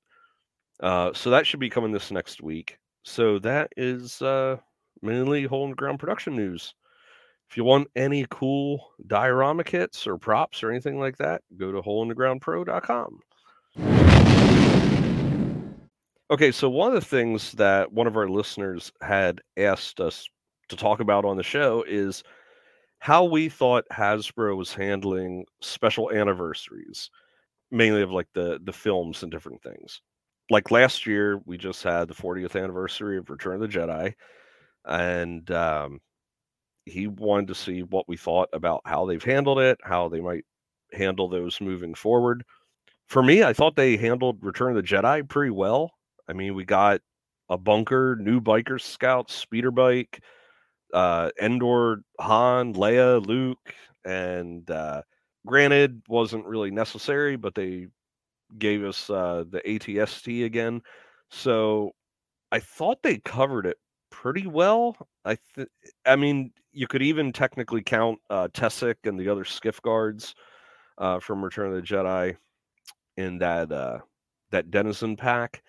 Uh, so that should be coming this next week. So that is uh, mainly hole in the ground production news. If you want any cool diorama kits or props or anything like that, go to holeinthegroundpro.com. Okay, so one of the things that one of our listeners had asked us to talk about on the show is how we thought Hasbro was handling special anniversaries, mainly of like the the films and different things. Like last year, we just had the 40th anniversary of Return of the Jedi, and um, he wanted to see what we thought about how they've handled it, how they might handle those moving forward. For me, I thought they handled Return of the Jedi pretty well. I mean, we got a bunker, new biker scouts, speeder bike, uh, Endor, Han, Leia, Luke, and uh, granted, wasn't really necessary, but they gave us uh, the ATST again. So I thought they covered it pretty well. I th- I mean, you could even technically count uh, Tessek and the other skiff guards uh, from Return of the Jedi in that uh, that Denizen pack,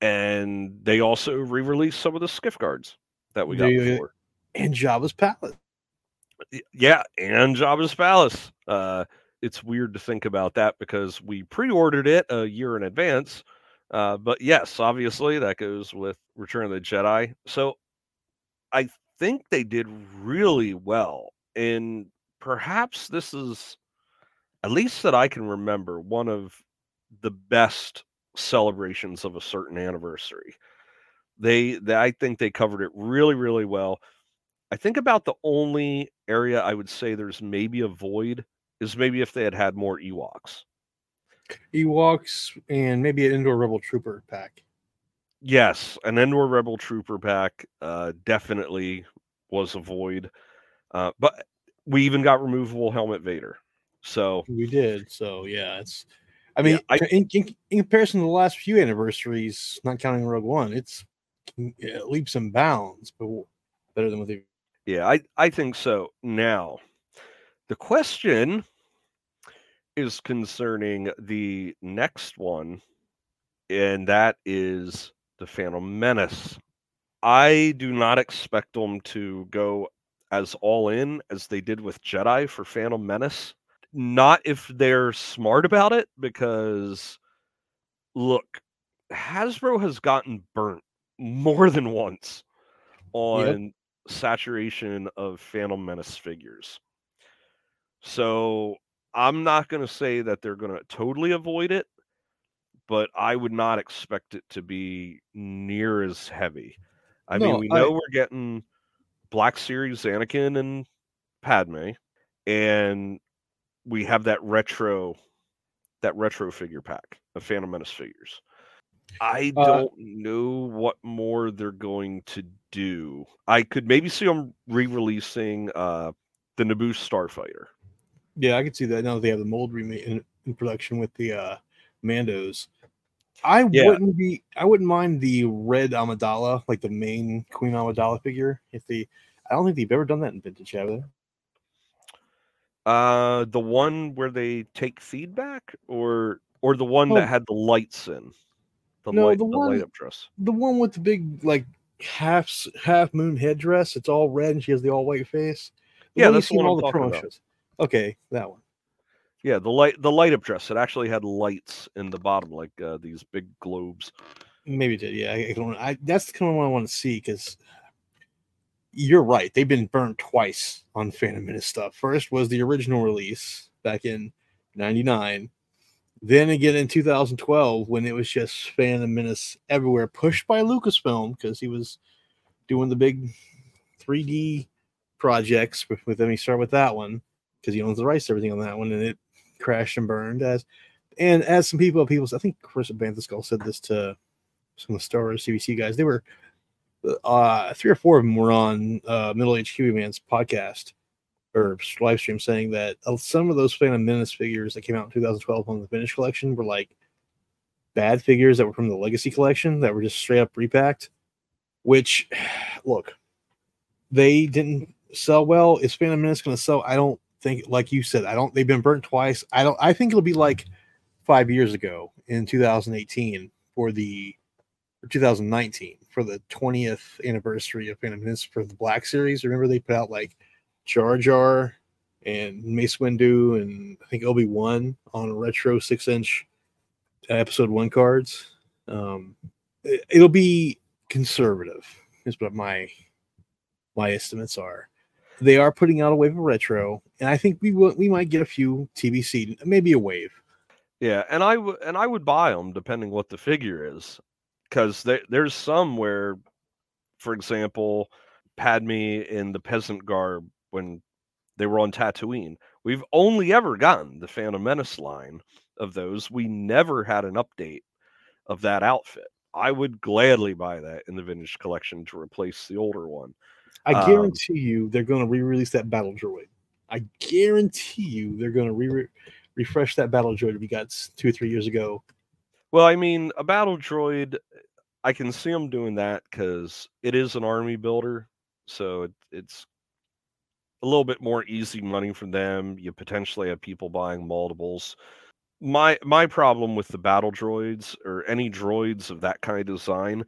and they also re-released some of the skiff guards that we got They- before. And Jabba's Palace. Yeah, and Jabba's Palace. Uh, it's weird to think about that because we pre-ordered it a year in advance. Uh, but yes, obviously that goes with Return of the Jedi. So I think they did really well, and perhaps this is, at least that I can remember, one of the best celebrations of a certain anniversary. They, they I think they covered it really, really well. I think about the only area I would say there's maybe a void is maybe if they had had more Ewoks. Ewoks and maybe an Endor rebel trooper pack. Yes, an Endor Rebel Trooper pack uh, definitely was a void, uh, but we even got removable helmet Vader. So We did. So yeah, it's I Yeah, mean I- in, in, in comparison to the last few anniversaries, not counting Rogue One, it's yeah, leaps and bounds, but better than what they yeah, I I think so. Now, the question is concerning the next one, and that is the Phantom Menace. I do not expect them to go as all in as they did with Jedi for Phantom Menace. Not if they're smart about it, because look, Hasbro has gotten burnt more than once on saturation of Phantom Menace figures. So I'm not going to say that they're going to totally avoid it, but I would not expect it to be near as heavy. I mean, No, we I- know we're getting Black Series Anakin and Padme, and we have that retro, that retro figure pack of Phantom Menace figures. I Uh, don't know what more they're going to do. I could maybe see them re-releasing uh, the Naboo Starfighter. Yeah, I could see that now that they have the mold remake in, in production with the uh Mandos. I Yeah. wouldn't be I wouldn't mind the red Amidala, like the main Queen Amidala figure. If they I don't think they've ever done that in vintage, have they? Uh, the one where they take feedback, or or the one Oh. that had the lights in, the No, light, the the, one- light up dress. The one with the big like half half moon headdress. It's all red and she has the all white face. The Yeah, that's the one all I'm the talking about. Okay, that one. Yeah, the light, the light up dress. It actually had lights in the bottom, like uh, these big globes. Maybe it did. Yeah, I, I don't. I that's the kind of one I want to see because you're right. They've been burned twice on Phantom Menace stuff. First was the original release back in '99. Then again in 2012, when it was just Phantom Menace everywhere, pushed by Lucasfilm because he was doing the big 3D projects with, them. He started with that one because he owns the rights to everything on that one, and it crashed and burned. As and as some people, people, I think Chris Bantha Skull said this to some of the Star Wars CBC guys. They were uh, three or four of them were on uh, Middle Age Huey Man's podcast or live stream saying that uh, some of those Phantom Menace figures that came out in 2012 on the Vintage collection were like bad figures that were from the Legacy collection that were just straight up repacked. Which, look, they didn't sell well. Is Phantom Menace going to sell? I don't think, like you said, I don't. They've been burnt twice. I don't. I think it'll be like five years ago in 2018 for the or 2019 for the 20th anniversary of Phantom Menace for the Black Series. Remember they put out like Jar Jar and Mace Windu and I think Obi Wan on retro six inch episode one cards. Um, it, will be conservative, is what my my estimates are. They are putting out a wave of retro, and I think we will, we might get a few TVC, maybe a wave. Yeah, and I w- and I would buy them depending what the figure is, because there, there's some where, for example, Padme in the peasant garb when they were on Tatooine. We've only ever gotten the Phantom Menace line of those. We never had an update of that outfit. I would gladly buy that in the vintage collection to replace the older one. I um, guarantee you they're going to re-release that battle droid. I guarantee you they're going to re- refresh that battle droid we got two or three years ago. Well, I mean, a battle droid, I can see them doing that because it is an army builder, so it, it's a little bit more easy money for them. You potentially have people buying multiples. My my problem with the battle droids or any droids of that kind of design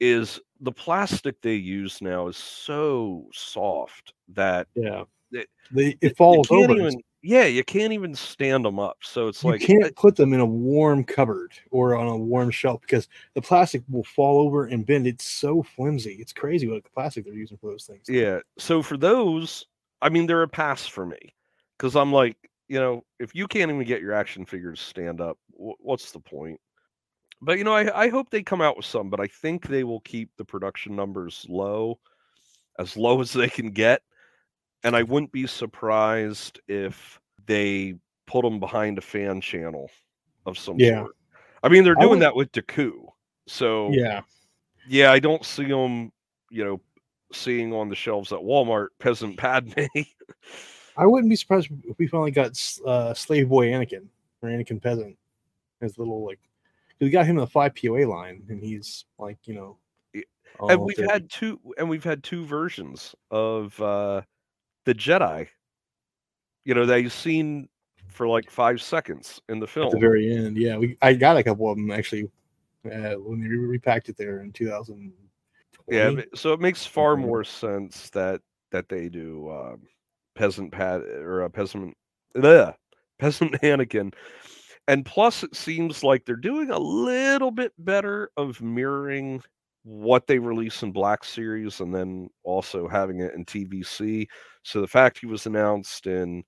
is the plastic they use now is so soft that yeah it, they, it falls over. Even, yeah, you can't even stand them up. So it's you like you can't put them in a warm cupboard or on a warm shelf because the plastic will fall over and bend. It's so flimsy. It's crazy what the plastic they're using for those things. Yeah. So for those, I mean, they're a pass for me because I'm like, you know, if you can't even get your action figures stand up, what's the point? But you know, I, I hope they come out with some, but I think they will keep the production numbers low, as low as they can get, and I wouldn't be surprised if they put them behind a fan channel of some yeah. sort. I mean, they're doing would... that with Dooku, so yeah, yeah, I don't see them, you know, seeing on the shelves at Walmart peasant Padme. I wouldn't be surprised if we finally got uh, Slave Boy Anakin or Anakin Peasant. His little like, we got him in the five POA line, and he's like, you know, and we've 30. had two, and we've had two versions of uh the Jedi. You know, that you've seen for like five seconds in the film. At the very end, yeah, we I got a couple of them actually uh, when they repacked it there in 2000 yeah, so it makes far more sense that that they do um, peasant pat or a peasant bleh, peasant Anakin, and plus it seems like they're doing a little bit better of mirroring what they release in Black Series and then also having it in TVC. So the fact he was announced in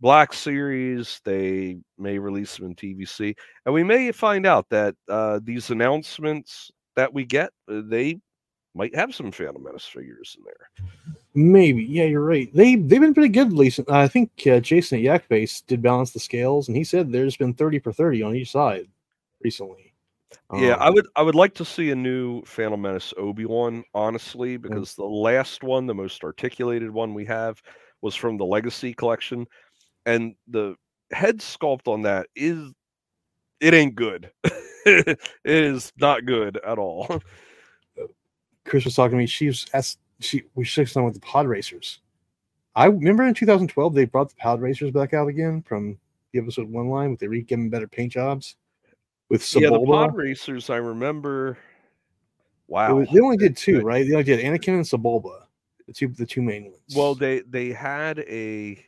Black Series, they may release him in TVC, and we may find out that uh, these announcements that we get, uh, they might have some Phantom Menace figures in there. Maybe, yeah, you're right. They they've been pretty good recently. I think uh, Jason at Yakface did balance the scales, and he said there's been thirty for thirty on each side recently. Yeah, um, I would I would like to see a new Phantom Menace Obi Wan, honestly, because yeah. the last one, the most articulated one we have, was from the Legacy collection, and the head sculpt on that is it ain't good. it is not good at all. Chris was talking to me. She was asked, she we should have with the pod racers. I remember in 2012 they brought the pod racers back out again from the episode one line with they re giving better paint jobs with Sebulba. Yeah, the pod racers. I remember. Wow, was, they only did two, right? They only did Anakin and Sebulba, the two the two main ones. Well, they they had a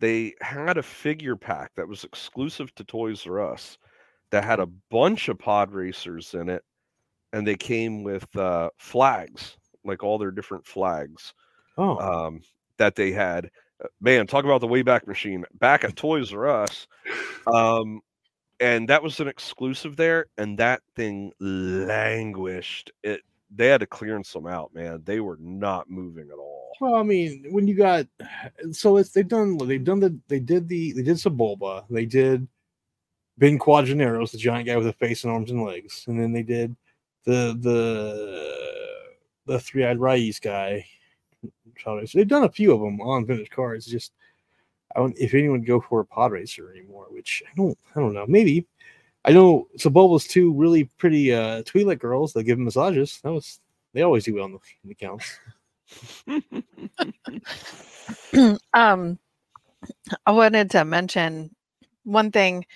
they had a figure pack that was exclusive to Toys R Us that had a bunch of pod racers in it and they came with uh, flags, like all their different flags oh. um, that they had. man, talk about the Wayback Machine back at Toys R Us. Um, and that was an exclusive there, and that thing languished. It they had to clearance them out, man. They were not moving at all. Well, I mean, when you got so it's they've done they've done the they did the they did Sebulba, they did Ben Quadinaros, the giant guy with a face and arms and legs, and then they did the the the three eyed Rais guy. They've done a few of them on vintage cars. It's just I don't if anyone would go for a pod racer anymore, which I don't I don't know. Maybe I know So Sebulba's two really pretty uh Twi'lek girls that give him massages. That was they always do well on the, in the counts. um, I wanted to mention one thing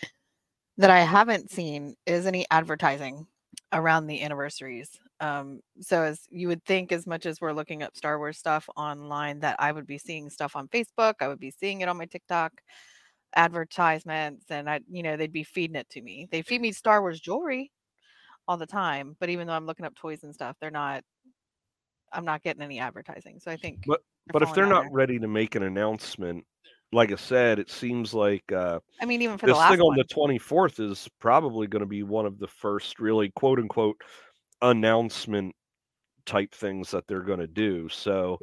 that I haven't seen is any advertising around the anniversaries. Um, so as you would think, as much as we're looking up Star Wars stuff online, that I would be seeing stuff on Facebook, I would be seeing it on my TikTok advertisements, and I, you know, they'd be feeding it to me. They feed me Star Wars jewelry all the time, but even though I'm looking up toys and stuff, they're not. I'm not getting any advertising. So I think. But but if they're not ready to make an announcement, like I said, it seems like uh, I mean, even for this the last thing on the 24th is probably going to be one of the first really quote unquote announcement type things that they're going to do. So,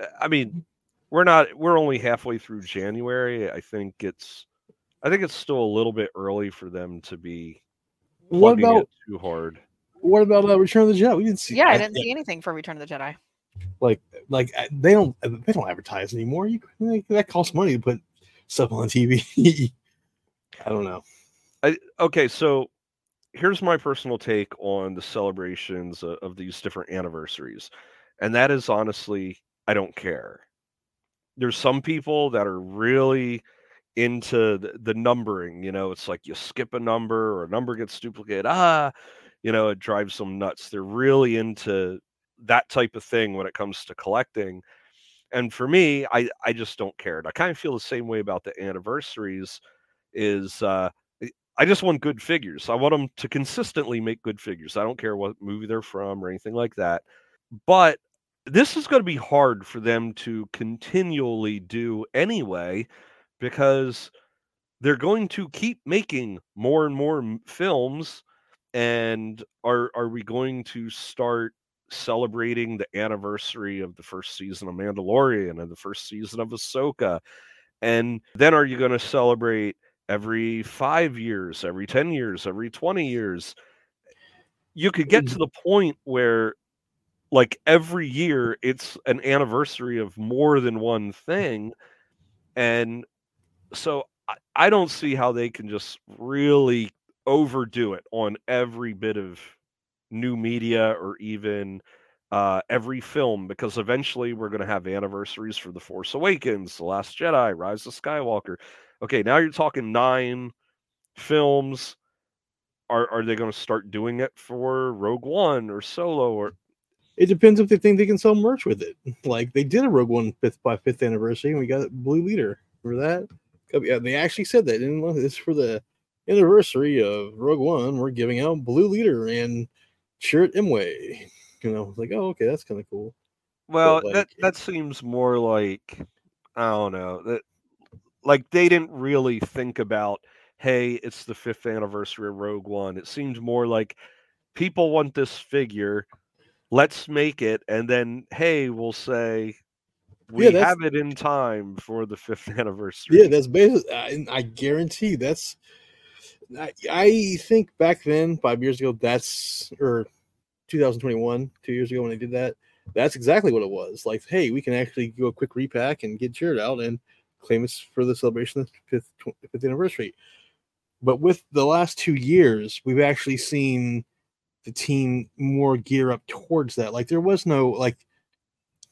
uh, I mean, we're not we're only halfway through January. I think it's I think it's still a little bit early for them to be What about it too hard. what about uh, Return of the Jedi? We didn't see. yeah, I didn't see anything for Return of the Jedi. Like like uh, they don't they don't advertise anymore. You that costs money to put stuff on TV. I don't know. I, okay, so here's my personal take on the celebrations of, of these different anniversaries, and that is honestly, I don't care. There's some people that are really into the, the numbering. You know, it's like you skip a number or a number gets duplicated. Ah, you know, it drives them nuts. They're really into that type of thing when it comes to collecting. And for me, I I just don't care. And I kind of feel the same way about the anniversaries. Is uh, I just want good figures. I want them to consistently make good figures. I don't care what movie they're from or anything like that. But this is going to be hard for them to continually do anyway because they're going to keep making more and more films and are are we going to start celebrating the anniversary of the first season of Mandalorian and the first season of Ahsoka and then are you going to celebrate every 5 years every 10 years every 20 years? You could get to mm-hmm. the point where like every year it's an anniversary of more than one thing and so I, I don't see how they can just really overdo it on every bit of new media or even uh, every film because eventually we're going to have anniversaries for the force awakens the last jedi rise of skywalker okay now you're talking nine films are, are they going to start doing it for rogue one or solo or It depends if they think they can sell merch with it. Like they did a Rogue One fifth by fifth anniversary, and we got Blue Leader. Remember that? Yeah, they actually said that. And it's for the anniversary of Rogue One. We're giving out Blue Leader and Chirrut Îmwe. You know, like, oh, okay, that's kind of cool. Well, like, that that seems more like I don't know that like they didn't really think about hey, it's the fifth anniversary of Rogue One. It seems more like people want this figure, let's make it, and then hey, we'll say we that's- have it in time for the fifth anniversary. Yeah, that's basically. I, I guarantee that's. I, I think back then, five years ago, that's or 2021, two years ago when they did that, that's exactly what it was. Like, hey, we can actually do a quick repack and get Chirrut out and claim it's for the celebration of the fifth, fifth anniversary. But with the last two years, we've actually seen the team more gear up towards that. Like, there was no like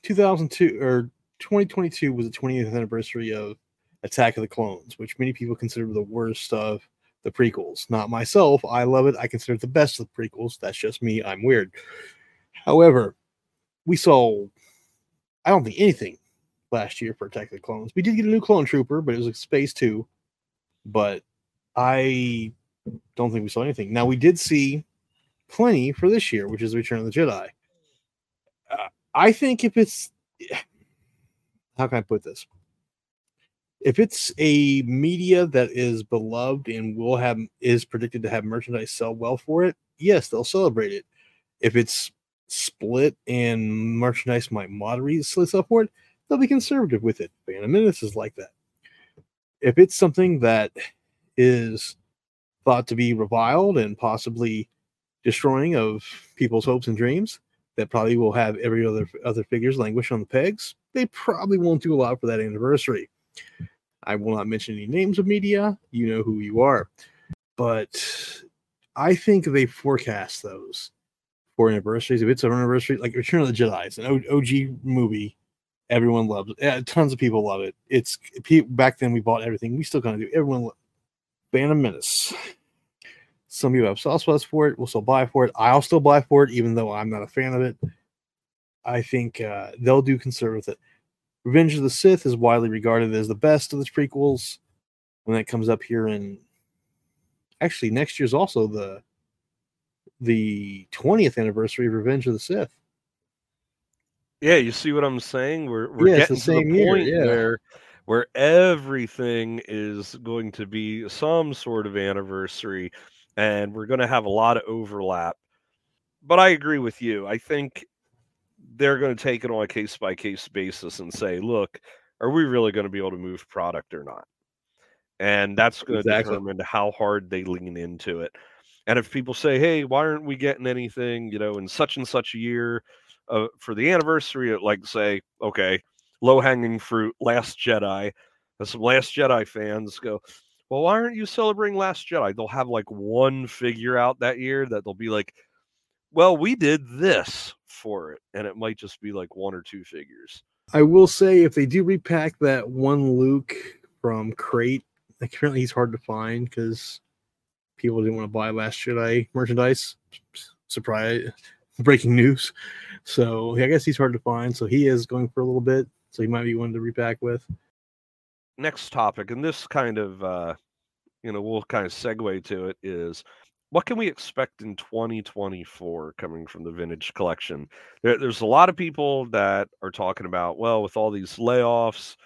2002 or 2022 was the 20th anniversary of Attack of the Clones, which many people consider the worst of the prequels. Not myself. I love it. I consider it the best of the prequels. That's just me. I'm weird. However, we saw, I don't think anything last year for Attack of the Clones. We did get a new clone trooper, but it was like Phase 2. But I don't think we saw anything. Now, we did see plenty for this year, which is Return of the Jedi. Uh, I think if it's, how can I put this? If it's a media that is beloved and will have is predicted to have merchandise sell well for it, yes, they'll celebrate it. If it's split and merchandise might moderately for it, they'll be conservative with it. Phantom Menace is like that. If it's something that is thought to be reviled and possibly destroying of people's hopes and dreams, that probably will have every other other figures languish on the pegs. They probably won't do a lot for that anniversary. I will not mention any names of media. You know who you are. But I think they forecast those for anniversaries. If it's an anniversary, like Return of the Jedi, it's an OG movie. Everyone loves it. Yeah, tons of people love it. It's back then we bought everything. We still kind of do. Everyone loves Phantom Menace. Some people have soft spots for it. We'll still buy for it. I'll still buy for it, even though I'm not a fan of it. I think uh, they'll do conservative. Revenge of the Sith is widely regarded as the best of the prequels. When that comes up here in actually next year's also the the 20th anniversary of Revenge of the Sith. Yeah, you see what I'm saying? We're we're yeah, getting the to the point year, yeah. where where everything is going to be some sort of anniversary and we're going to have a lot of overlap. But I agree with you. I think they're going to take it on a case by case basis and say, look, are we really going to be able to move product or not? And that's going to exactly. determine how hard they lean into it. And if people say, hey, why aren't we getting anything, you know, in such and such a year uh, for the anniversary, like say, okay, low hanging fruit, Last Jedi, and some Last Jedi fans go, well, why aren't you celebrating Last Jedi? They'll have like one figure out that year that they'll be like, well, we did this for it, and it might just be like one or two figures. I will say if they do repack that one Luke from Crait, like currently he's hard to find because people didn't want to buy Last Jedi merchandise. Surprise! Breaking news. So I guess he's hard to find. So he is going for a little bit. So he might be one to repack with. Next topic, and this kind of, uh, you know, we'll kind of segue to it is what can we expect in 2024 coming from the vintage collection? There, there's a lot of people that are talking about, well, with all these layoffs,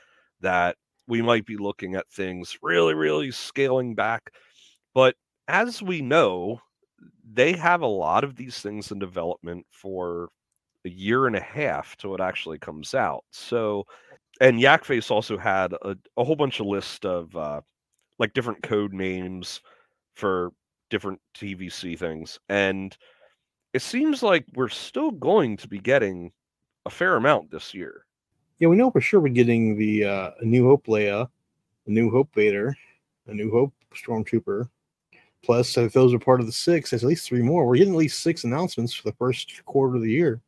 that we might be looking at things really, really scaling back. But as we know, they have a lot of these things in development for a year and a half till it actually comes out. So, and Yakface also had a, a whole bunch of list of uh, like different code names for different TVC things. And it seems like we're still going to be getting a fair amount this year. Yeah, we know for sure we're getting the uh, a New Hope Leia, a New Hope Vader, a New Hope Stormtrooper. Plus, if those are part of the six, there's at least three more. We're getting at least six announcements for the first quarter of the year.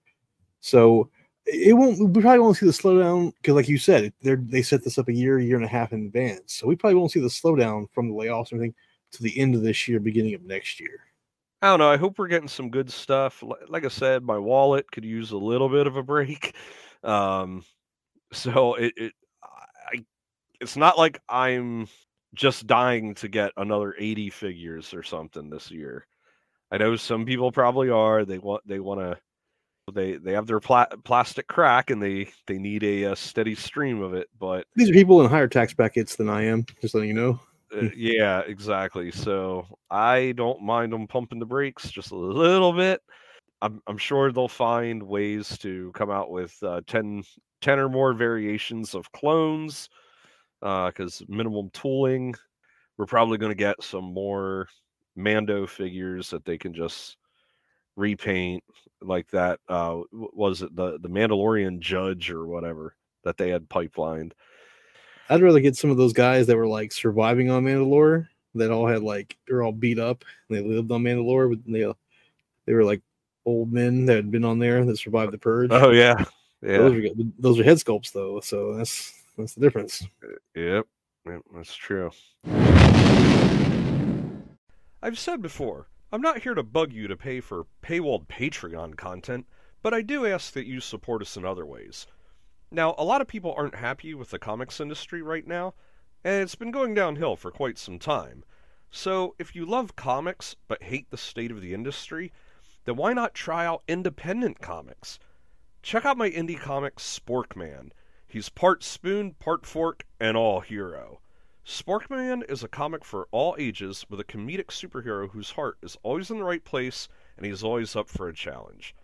So it won't. We probably won't see the slowdown because, like you said, they they set this up a year, year and a half in advance. So we probably won't see the slowdown from the layoffs or everything to the end of this year, beginning of next year. I don't know. I hope we're getting some good stuff. Like I said, my wallet could use a little bit of a break. Um, so it, it I, it's not like I'm just dying to get another 80 figures or something this year. I know some people probably are. They want they want to they they have their pla- plastic crack and they they need a, a, steady stream of it. But these are people in higher tax brackets than I am. Just letting you know. Uh, yeah, exactly. So I don't mind them pumping the brakes just a little bit. I'm, I'm sure they'll find ways to come out with uh, 10, 10 or more variations of clones because uh, minimum tooling. We're probably going to get some more Mando figures that they can just repaint like that. Uh, was it the the Mandalorian Judge or whatever that they had pipelined? I'd rather get some of those guys that were like surviving on Mandalore that all had like they're all beat up and they lived on Mandalore, but they they were like old men that had been on there that survived the purge. Oh yeah, yeah. Those are those are head sculpts though, so that's that's the difference. Uh, yep, yep that's true. I've said before, I'm not here to bug you to pay for paywalled Patreon content, but I do ask that you support us in other ways. Now, a lot of people aren't happy with the comics industry right now, and it's been going downhill for quite some time. So, if you love comics but hate the state of the industry, then why not try out independent comics? Check out my indie comic Sporkman. He's part spoon, part fork, and all hero. Sporkman is a comic for all ages with a comedic superhero whose heart is always in the right place and he's always up for a challenge.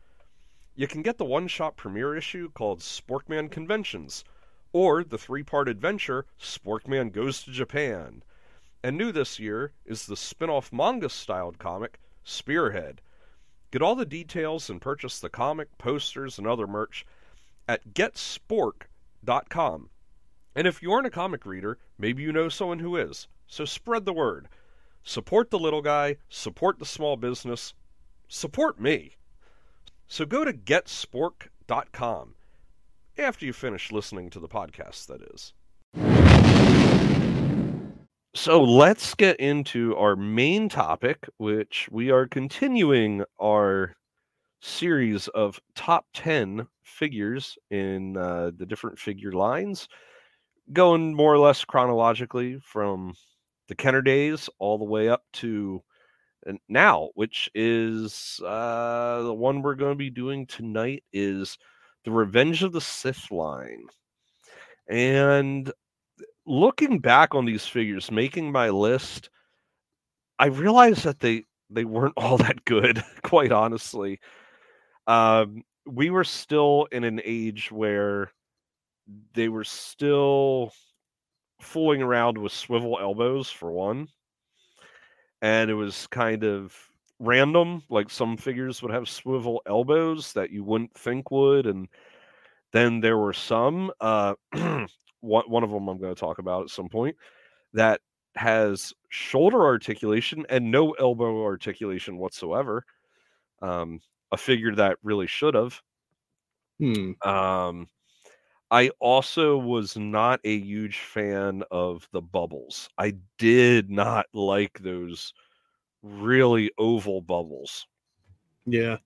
You can get the one shot premiere issue called Sporkman Conventions, or the three part adventure Sporkman Goes to Japan. And new this year is the spin off manga styled comic Spearhead. Get all the details and purchase the comic, posters, and other merch at getspork.com. And if you aren't a comic reader, maybe you know someone who is. So spread the word. Support the little guy, support the small business, support me. So go to getspork.com after you finish listening to the podcast, that is. So let's get into our main topic, which we are continuing our series of top 10 figures in uh, the different figure lines, going more or less chronologically from the Kenner days all the way up to now, which is uh, the one we're going to be doing tonight is the Revenge of the Sith line. And looking back on these figures, making my list, I realized that they they weren't all that good, quite honestly. Um, we were still in an age where they were still fooling around with swivel elbows for one and it was kind of random like some figures would have swivel elbows that you wouldn't think would and then there were some uh one, one of them i'm going to talk about at some point that has shoulder articulation and no elbow articulation whatsoever um a figure that really should have Hmm. um I also was not a huge fan of the bubbles. I did not like those really oval bubbles. Yeah,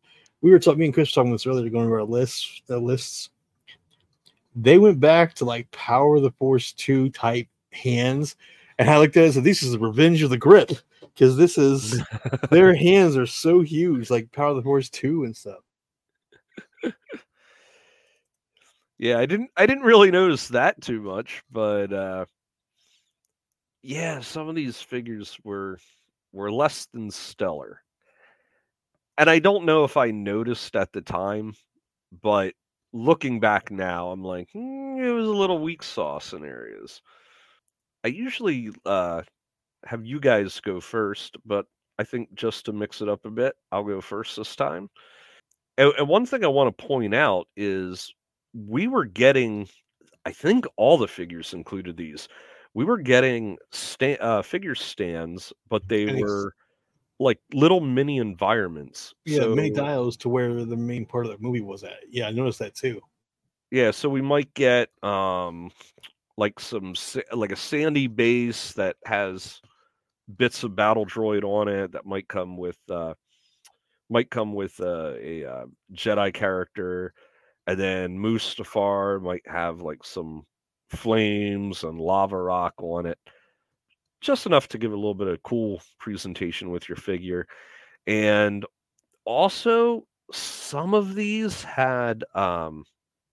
we were talking. Me and Chris were talking this earlier, going over our lists. The lists. They went back to like Power of the Force two type hands, and I looked at it and said, "This is the Revenge of the Grip," because this is their hands are so huge, like Power of the Force two and stuff. Yeah, I didn't I didn't really notice that too much, but uh yeah, some of these figures were were less than stellar. And I don't know if I noticed at the time, but looking back now, I'm like, "Mm, it was a little weak sauce in areas. I usually uh have you guys go first, but I think just to mix it up a bit, I'll go first this time. And, and one thing I want to point out is we were getting, I think all the figures included these. We were getting sta- uh, figure stands, but they And were like little mini environments. Yeah, So- dials to where the main part of the movie was at. Yeah, I noticed that too. Yeah, so we might get um like some like a sandy base that has bits of battle droid on it that might come with uh might come with uh, a uh, Jedi character and then Mustafar might have like some flames and lava rock on it. Just enough to give a little bit of cool presentation with your figure. And also some of these had um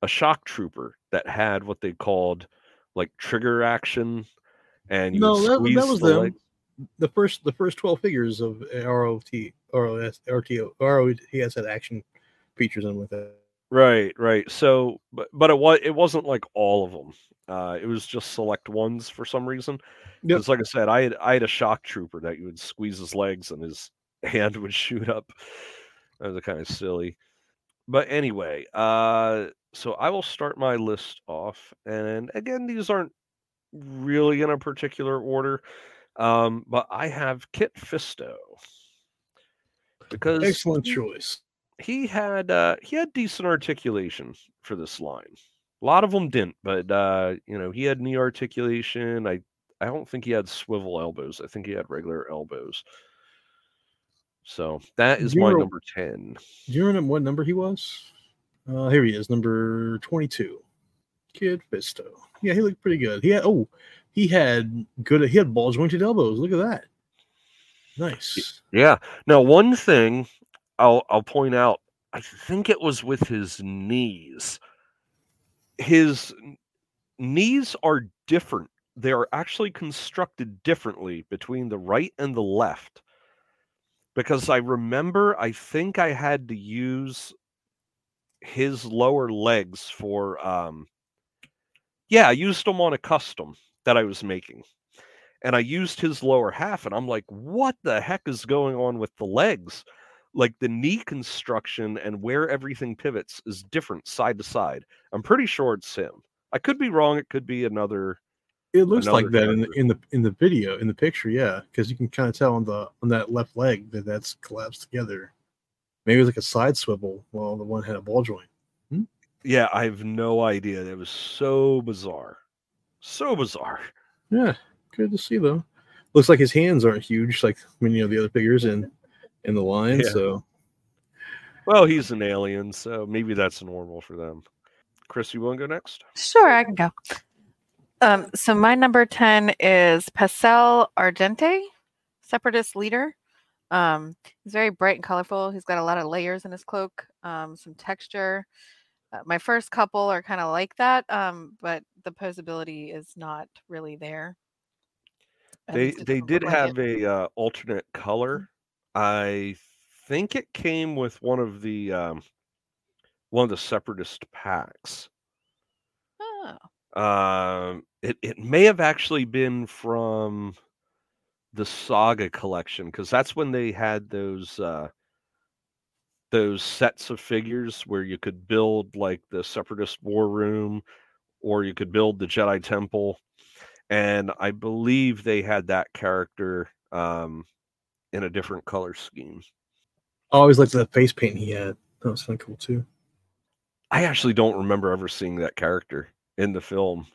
a shock trooper that had what they called like trigger action and you No, that, that was the The first, the first twelve figures of ROT, ROS, RTO, ROTS had action features in with it. Right, right. So, but but it was it wasn't like all of them. Uh, it was just select ones for some reason. Yep. Because, like I said, I had I had a shock trooper that you would squeeze his legs and his hand would shoot up. That was kind of silly. But anyway, uh, so I will start my list off, and again, these aren't really in a particular order, um, but I have Kit Fisto because Excellent choice. He had uh he had decent articulation for this line. A lot of them didn't, but uh, you know, he had knee articulation. I I don't think he had swivel elbows. I think he had regular elbows. So that is my number 10. Do you remember what number he was? Uh, here he is, number twenty-two. Kit Fisto. Yeah, he looked pretty good. He had oh, he had good. He had ball jointed elbows. Look at that. Nice. Yeah. Now, one thing I'll I'll point out, I think it was with his knees. His knees are different. They are actually constructed differently between the right and the left. Because I remember, I think I had to use his lower legs for, um, yeah, I used them on a custom that I was making. And I used his lower half, and I'm like, what the heck is going on with the legs? Like the knee construction and where everything pivots is different side to side. I'm pretty sure it's him. I could be wrong. It could be another. It looks like that in the, in the in the video in the picture, yeah, because you can kind of tell on the on that left leg that that's collapsed together. Maybe it's like a side swivel while the one had a ball joint. Hmm? Yeah, I have no idea. It was so bizarre. So bizarre. Yeah, good to see though. Looks like his hands aren't huge like many of the other figures in in the line. Yeah. So Well, he's an alien, so maybe that's normal for them. Chris, you want to go next? Sure, I can go. Um, so my number 10 is Passel Argente, separatist leader. Um, he's very bright and colorful. He's got a lot of layers in his cloak, um, some texture. Uh, my first couple are kind of like that, um, but the posability is not really there. They they did like have it. a uh, alternate color. I think it came with one of the um, one of the separatist packs. Oh, Um, it it may have actually been from the Saga collection because that's when they had those uh, those sets of figures where you could build like the Separatist War Room, or you could build the Jedi Temple, and I believe they had that character um, in a different color scheme. I always liked the face paint he had. That was kind of cool too. I actually don't remember ever seeing that character in the film.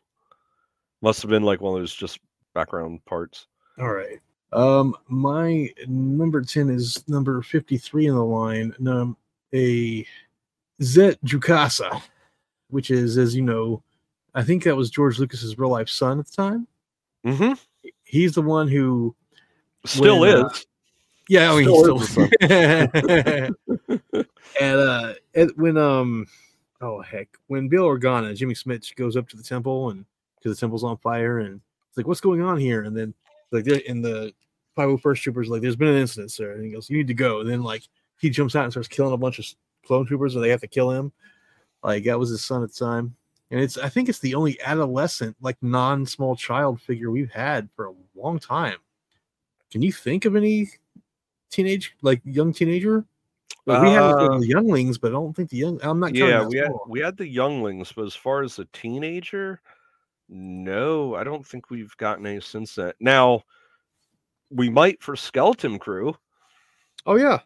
Must have been like one of those just background parts. All right. Um, my number ten is number fifty-three in the line. Um, a Zett Jukassa, which is, as you know, I think that was George Lucas's real life son at the time. Mm-hmm. He's the one who, Still When, uh, is. Yeah, I mean, Still he's still and uh, and when um, oh heck, when Bail Organa, Jimmy Smits goes up to the temple and because the temple's on fire, and it's like, what's going on here? And then like they're in the 501st troopers like there's been an incident sir. And he goes you need to go. And then like he jumps out and starts killing a bunch of clone troopers and they have to kill him. Like that was his son at the time. And it's i think it's the only adolescent like non-small child figure we've had for a long time. Can you think of any teenage like young teenager? Like, we have Uh, the younglings but i don't think the young i'm not Yeah, we had we had the younglings, but as far as a teenager, no, I don't think we've gotten any since that. Now, we might for Skeleton Crew, oh yeah.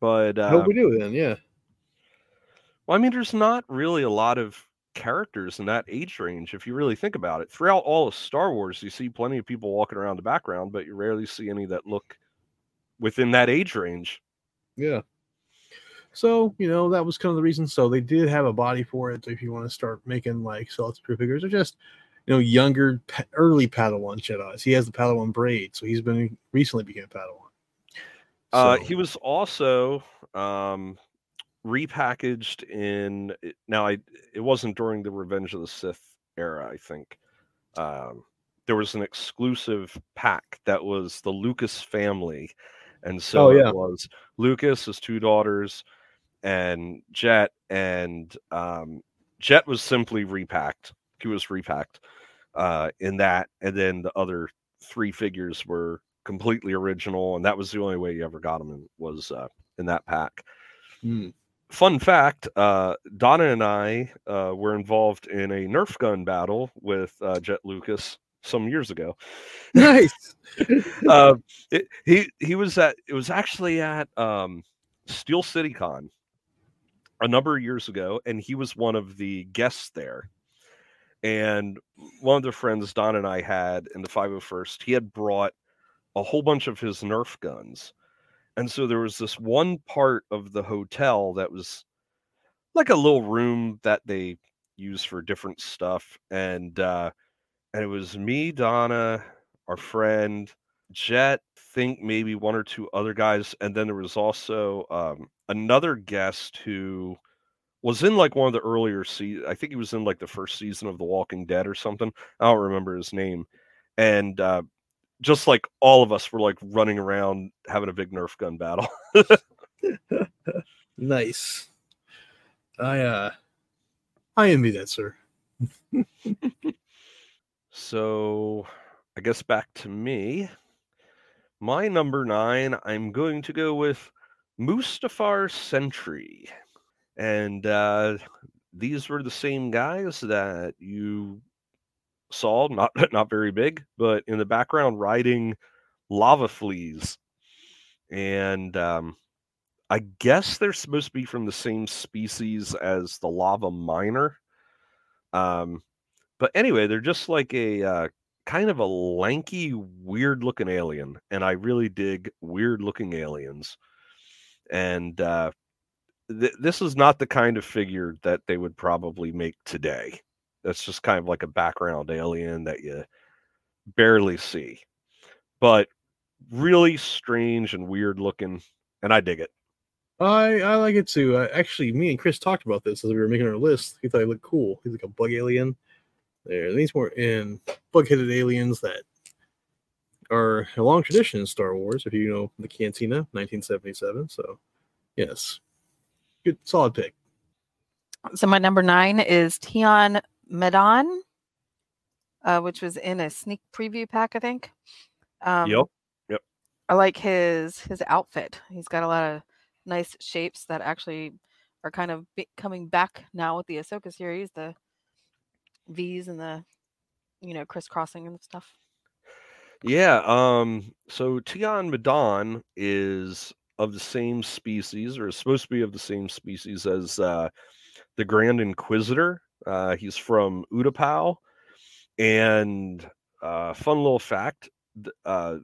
But i uh, hope we do then yeah. well, I mean, there's not really a lot of characters in that age range if you really think about it. Throughout all of Star Wars, you see plenty of people walking around the background, but you rarely see any that look within that age range. Yeah. So, you know, that was kind of the reason. So they did have a body for it. If you want to start making like Proof figures or just, you know, younger, early Padawan Jedi's. He has the Padawan braid. So he's been recently became a Padawan. Uh, he was also um, repackaged in now. I it wasn't during the Revenge of the Sith era. I think um, there was an exclusive pack that was the Lucas family, and so Oh, yeah. it was Lucas, his two daughters, and Jett. And um, Jett was simply repacked. He was repacked uh, in that, and then the other three figures were completely original, and that was the only way you ever got them in, was uh, in that pack. Hmm. Fun fact: uh, Donna and I uh, were involved in a Nerf gun battle with uh, Jett Lucas some years ago. nice. uh, it, he he was at it was actually at um, Steel City Con a number of years ago, and he was one of the guests there. And one of the friends Don and I had in the 501st, he had brought a whole bunch of his Nerf guns. And so there was this one part of the hotel that was like a little room that they use for different stuff. And uh and it was me, Donna, our friend, Jett, think maybe one or two other guys, and then there was also um, another guest who was in like one of the earlier se I think he was in like the first season of The Walking Dead or something. I don't remember his name. And uh, just like all of us were like running around having a big Nerf gun battle. nice. I uh I envy that, sir. so I guess back to me. My number nine, I'm going to go with Mustafar Sentry. And uh, these were the same guys that you saw, not not very big, but in the background riding lava fleas. And um, I guess they're supposed to be from the same species as the lava miner. Um, but anyway, they're just like a uh, kind of a lanky, weird looking alien. And I really dig weird looking aliens. And uh, th- this is not the kind of figure that they would probably make today. That's just kind of like a background alien that you barely see, but really strange and weird looking, and I dig it. I I like it too. Uh, actually, me and Chris talked about this as we were making our list. He thought he looked cool. He's like a bug alien. There, these were in bug-headed aliens that are a long tradition in Star Wars. If you know the Cantina, 1977. So, yes, good solid pick. So my number nine is Tion Medon, uh, which was in a sneak preview pack, I think. Um, Yep. Yep. I like his his outfit. He's got a lot of nice shapes that actually are kind of be- coming back now with the Ahsoka series, the V's and the you know crisscrossing and stuff. Yeah. Um. So Tion Medon is of the same species, or is supposed to be of the same species as uh, the Grand Inquisitor. Uh, he's from Utapau, and uh, fun little fact: uh,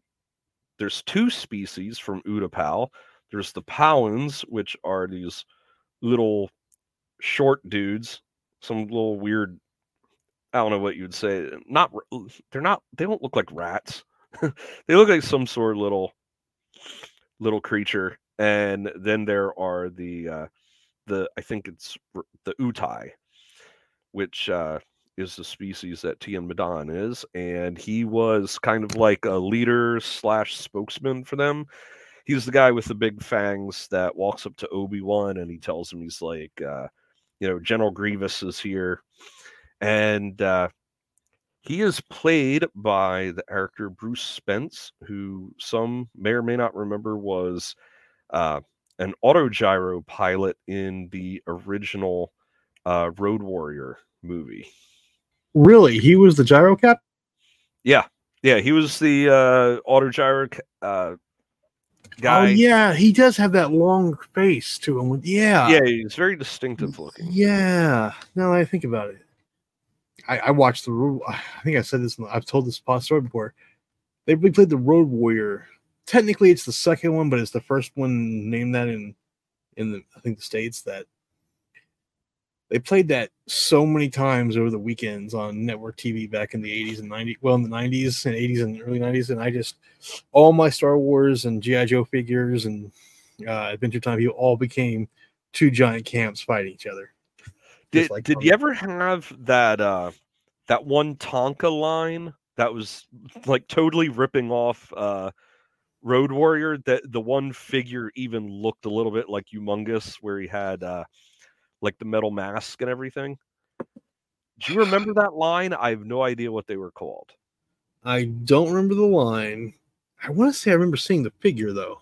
there's two species from Utapau. There's the Pau'ans, which are these little short dudes, some little weird. I don't know what you'd say. Not they're not. They don't look like rats. they look like some sort of little little creature. And then there are the uh, the I think it's the Utai, which uh, is the species that Tion Medon is, and he was kind of like a leader slash spokesman for them. He's the guy with the big fangs that walks up to Obi Wan and he tells him he's like, uh, you know, General Grievous is here, and uh, he is played by the actor Bruce Spence, who some may or may not remember was uh, an autogyro pilot in the original uh, Road Warrior movie. Really, he was the gyro cap. Yeah, yeah, he was the uh, autogyro uh, guy. Oh yeah, he does have that long face to him. Yeah, yeah, he's very distinctive looking. Yeah. Now I think about it, I, I watched the. I think I said this. the- I've told this story before. They replayed the Road Warrior. Technically, it's the second one, but it's the first one named that in in the I think the states that they played that so many times over the weekends on network TV back in the 80s and 90s. Well, in the 90s and 80s and early 90s, and I just all my Star Wars and GI Joe figures and uh, Adventure Time, you all became two giant camps fighting each other. Did like did you ever have that uh that one Tonka line that was like totally ripping off uh Road Warrior that the one figure even looked a little bit like Humungus where he had uh like the metal mask and everything? Do you remember that line? I have no idea what they were called. I don't remember the line. I want to say I remember seeing the figure though,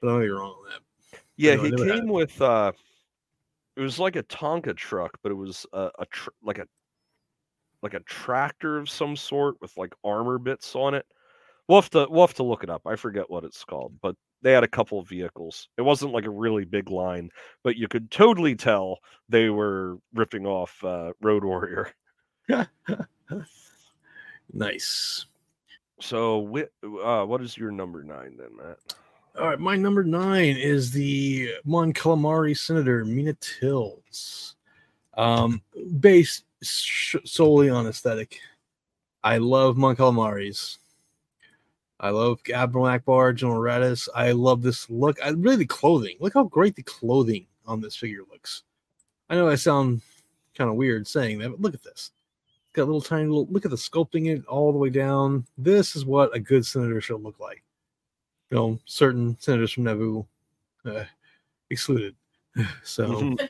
but I be wrong on that. Yeah, he came with uh it was like a Tonka truck, but it was a, a tr- like a like a tractor of some sort with like armor bits on it. We'll have to we'll have to look it up. I forget what it's called, but they had a couple of vehicles. It wasn't like a really big line, but you could totally tell they were ripping off uh, Road Warrior. Nice. So, uh, what is your number nine then, Matt? All right, my number nine is the Mon Calamari Senator Meena Tills, um, based sh- solely on aesthetic. I love Mon Calamaris. I love Admiral Ackbar, General Raddus. I love this look. I really the clothing. Look how great the clothing on this figure looks. I know I sound kind of weird saying that, but look at this. It's got a little tiny little. Look at the sculpting it all the way down. This is what a good senator should look like. You know, certain senators from Naboo uh, excluded. So, Mhm.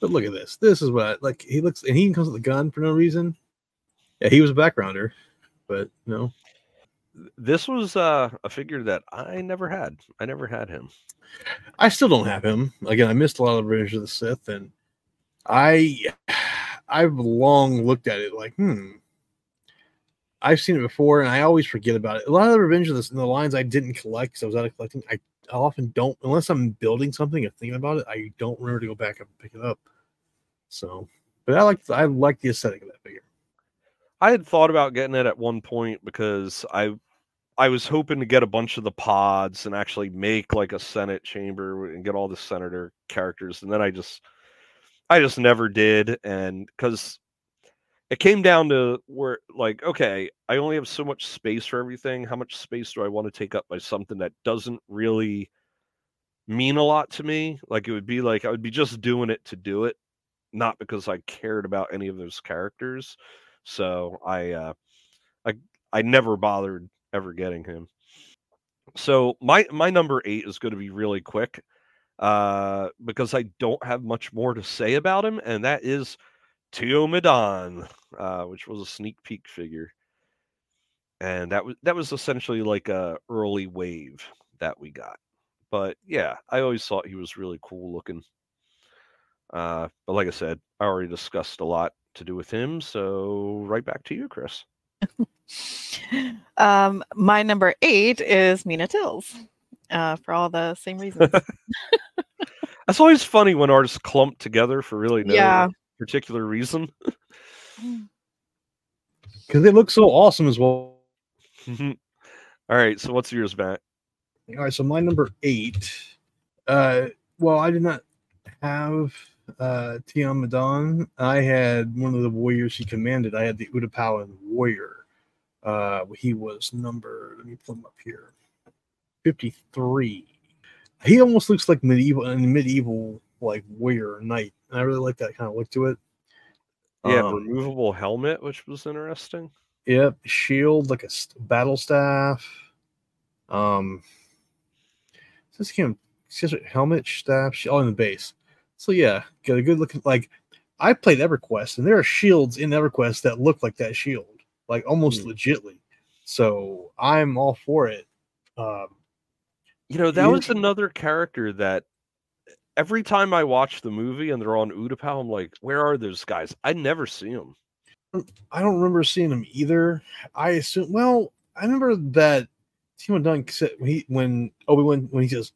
but look at this. This is what I, like he looks, and he even comes with a gun for no reason. Yeah, he was a backgrounder, but you no, This was uh, a figure that I never had. I never had him. I still don't have him. Again, I missed a lot of Revenge of the Sith, and I I've long looked at it like, hmm. I've seen it before, and I always forget about it. A lot of the Revenge of the, the lines I didn't collect because I was out of collecting. I, I often don't, unless I'm building something or thinking about it. I don't remember to go back and pick it up. So, but I like I like the aesthetic of that figure. I had thought about getting it at one point because I I was hoping to get a bunch of the pods and actually make like a Senate chamber and get all the senator characters, and then I just I just never did, and because it came down to where like okay, I only have so much space for everything. How much space do I want to take up by something that doesn't really mean a lot to me? Like it would be like I would be just doing it to do it, not because I cared about any of those characters. So I uh I I never bothered ever getting him. So my my number 8 is going to be really quick uh because I don't have much more to say about him and that is Tion Medon, uh which was a sneak peek figure. And that was that was essentially like a early wave that we got. But yeah, I always thought he was really cool looking. Uh but like I said, I already discussed a lot to do with him. So right back to you, Chris. Um, my number eight is Meena Tills, uh, for all the same reasons. That's always funny when artists clump together for really no Yeah. particular reason. Because they look so awesome as well. All right, so what's yours, Matt? All right, so my number eight. Uh, well, I did not have uh Tion Medon. I had one of the warriors he commanded. I had the Utapalan warrior. Uh, he was number. Let me pull him up here. Fifty-three. He almost looks like medieval and medieval like warrior knight, and I really like that kind of look to it. Yeah, Um, removable helmet, which was interesting. Yep, shield like a battle staff. Um, this him says it, helmet, staff, sh- all in the base. So yeah, got a good looking. Like I played EverQuest, and there are shields in EverQuest that look like that shield, like almost Hmm. legitly. So I'm all for it. Um, You know, that was another character that every time I watch the movie and they're on Utapau, I'm like, where are those guys? I never see them. I don't remember seeing them either. I assume. Well, I remember that Timo Dunn said when he when Obi Wan when he says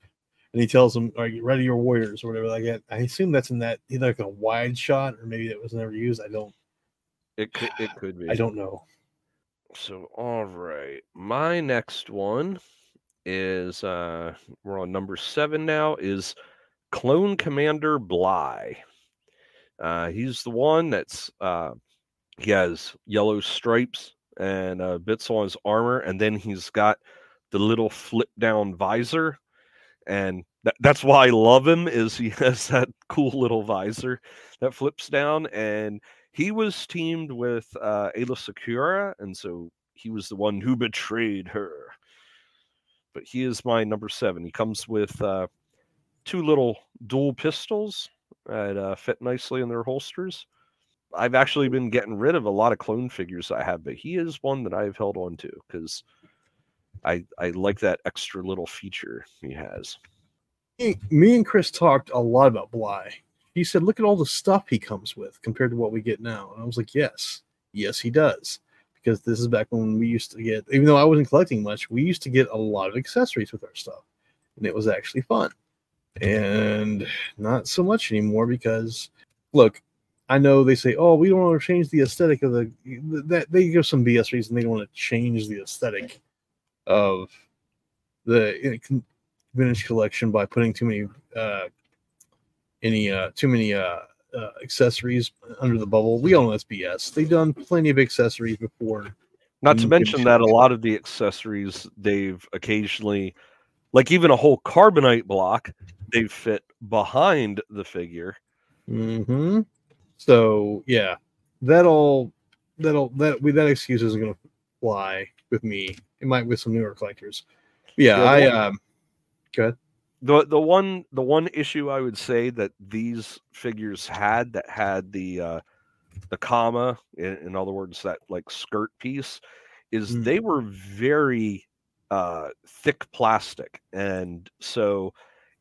and he tells him, "Are you ready, your warriors?" or whatever like that. I assume that's in that either like a wide shot or maybe that was never used. I don't. It could it could be. I don't know. So all right. My next one is uh we're on number seven now, is Clone Commander Bly. Uh he's the one that's uh he has yellow stripes and uh bits on his armor, and then he's got the little flip down visor. And that, that's why I love him is he has that cool little visor that flips down and he was teamed with uh, Aayla Secura, and so he was the one who betrayed her. But he is my number seven. He comes with uh, two little dual pistols that uh, fit nicely in their holsters. I've actually been getting rid of a lot of clone figures I have, but he is one that I've held on to because I I like that extra little feature he has. Me- Me and Chris talked a lot about Bly. He said, "Look at all the stuff he comes with compared to what we get now." And I was like, "Yes, yes, he does." Because this is back when we used to get, even though I wasn't collecting much, we used to get a lot of accessories with our stuff, and it was actually fun. And not so much anymore because, look, I know they say, "Oh, we don't want to change the aesthetic of the that." They give some BS reason they don't want to change the aesthetic of the vintage collection by putting too many uh any uh too many uh, uh accessories under the bubble. We all know that's BS. They've done plenty of accessories before. Not to mention that a lot of the accessories they've occasionally, like even a whole carbonite block, they fit behind the figure. hmm So yeah, that'll that'll that we that excuse isn't gonna fly with me. It might with some newer collectors. Yeah, Yeah, I one- um go ahead. the the one the one issue I would say that these figures had that had the uh, the kama in, in other words that like skirt piece is Mm. they were very uh, thick plastic and so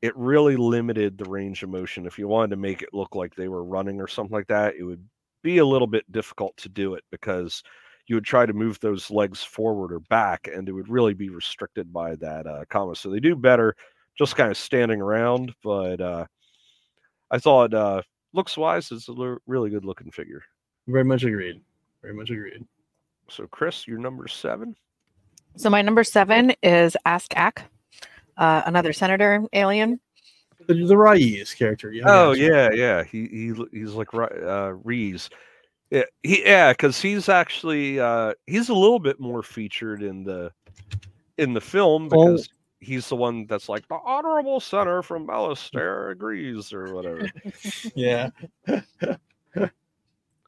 it really limited the range of motion if you wanted to make it look like they were running or something like that it would be a little bit difficult to do it because you would try to move those legs forward or back and it would really be restricted by that uh, kama so they do better just kind of standing around. But uh, I thought uh, looks wise, it's a l- really good looking figure. Very much agreed. Very much agreed. So, Chris, you're number seven. So my number seven is Ask Aak, uh, another senator alien. The, the Raiz character. Yeah. Oh got you. yeah, yeah. He he he's like Ri- uh, Reese. Yeah, he yeah, because he's actually uh, he's a little bit more featured in the in the film Oh. because he's the one that's like the honorable senator from Malastare agrees or whatever. Yeah.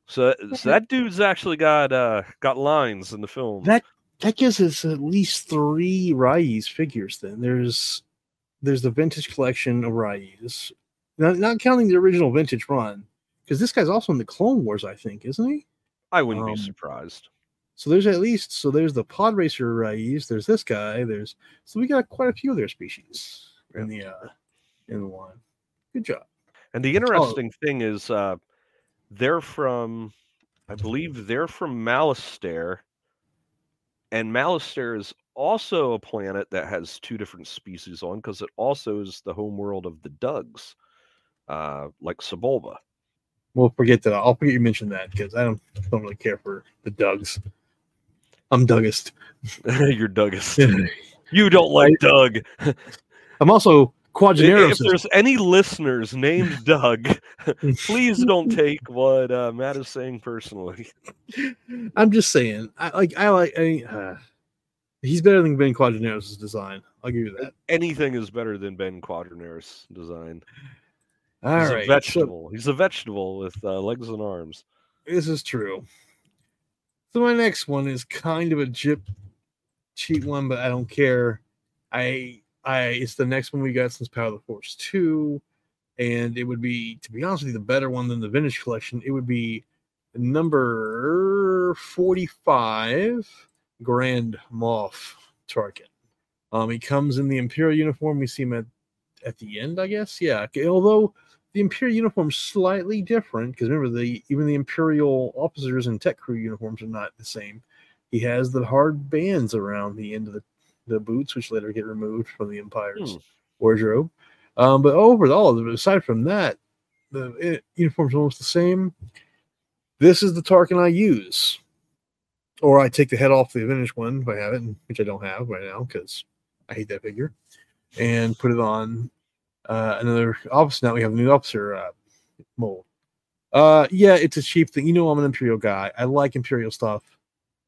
So, so that dude's actually got uh got lines in the film. That that gives us at least three Raiz figures. Then there's there's the vintage collection of Raiz, not, not counting the original vintage run, because this guy's also in the Clone Wars, I think, isn't he? I wouldn't um, be surprised. So there's at least so there's the Pod Racer Raiz. There's this guy. There's so we got quite a few of their species in the uh in the line. Good job. And the interesting thing is, uh, they're from, I believe they're from Malastare, and Malastare is also a planet that has two different species on because it also is the homeworld of the Dugs, uh, like Sebulba. We'll forget that. I'll forget you mentioned that because I don't don't really care for the Dugs. I'm Dougist. You're Duggist. you don't like Doug. I'm also If Quadinaros. there's any listeners named Doug, please don't take what uh, Matt is saying personally. I'm just saying. I like. I like. I, uh, he's better than Ben Quadinaros' design. I'll give you that. Anything is better than Ben Quadinaros' design. All He's right. a so vegetable. He's a vegetable with uh, legs and arms. this is true. So my next one is kind of a jip cheat one, but I don't care. I I it's the next one we got since Power of the Force 2. And it would be, to be honest with you, the better one than the vintage collection. It would be number 45, Grand Moff Tarkin. Um, he comes in the Imperial uniform. We see him at, at the end, I guess. Yeah. Although the Imperial uniform's slightly different, because remember the even the Imperial officers and tech crew uniforms are not the same. He has the hard bands around the end of the, the boots, which later get removed from the Empire's Hmm. wardrobe. Um, but overall, aside from that, the eh, uniform's almost the same. This is the Tarkin I use, or I take the head off the vintage one if I have it, which I don't have right now because I hate that figure, and put it on uh, another officer. Now we have a new officer uh, mold. Uh, yeah, it's a cheap thing. You know, I'm an Imperial guy. I like Imperial stuff.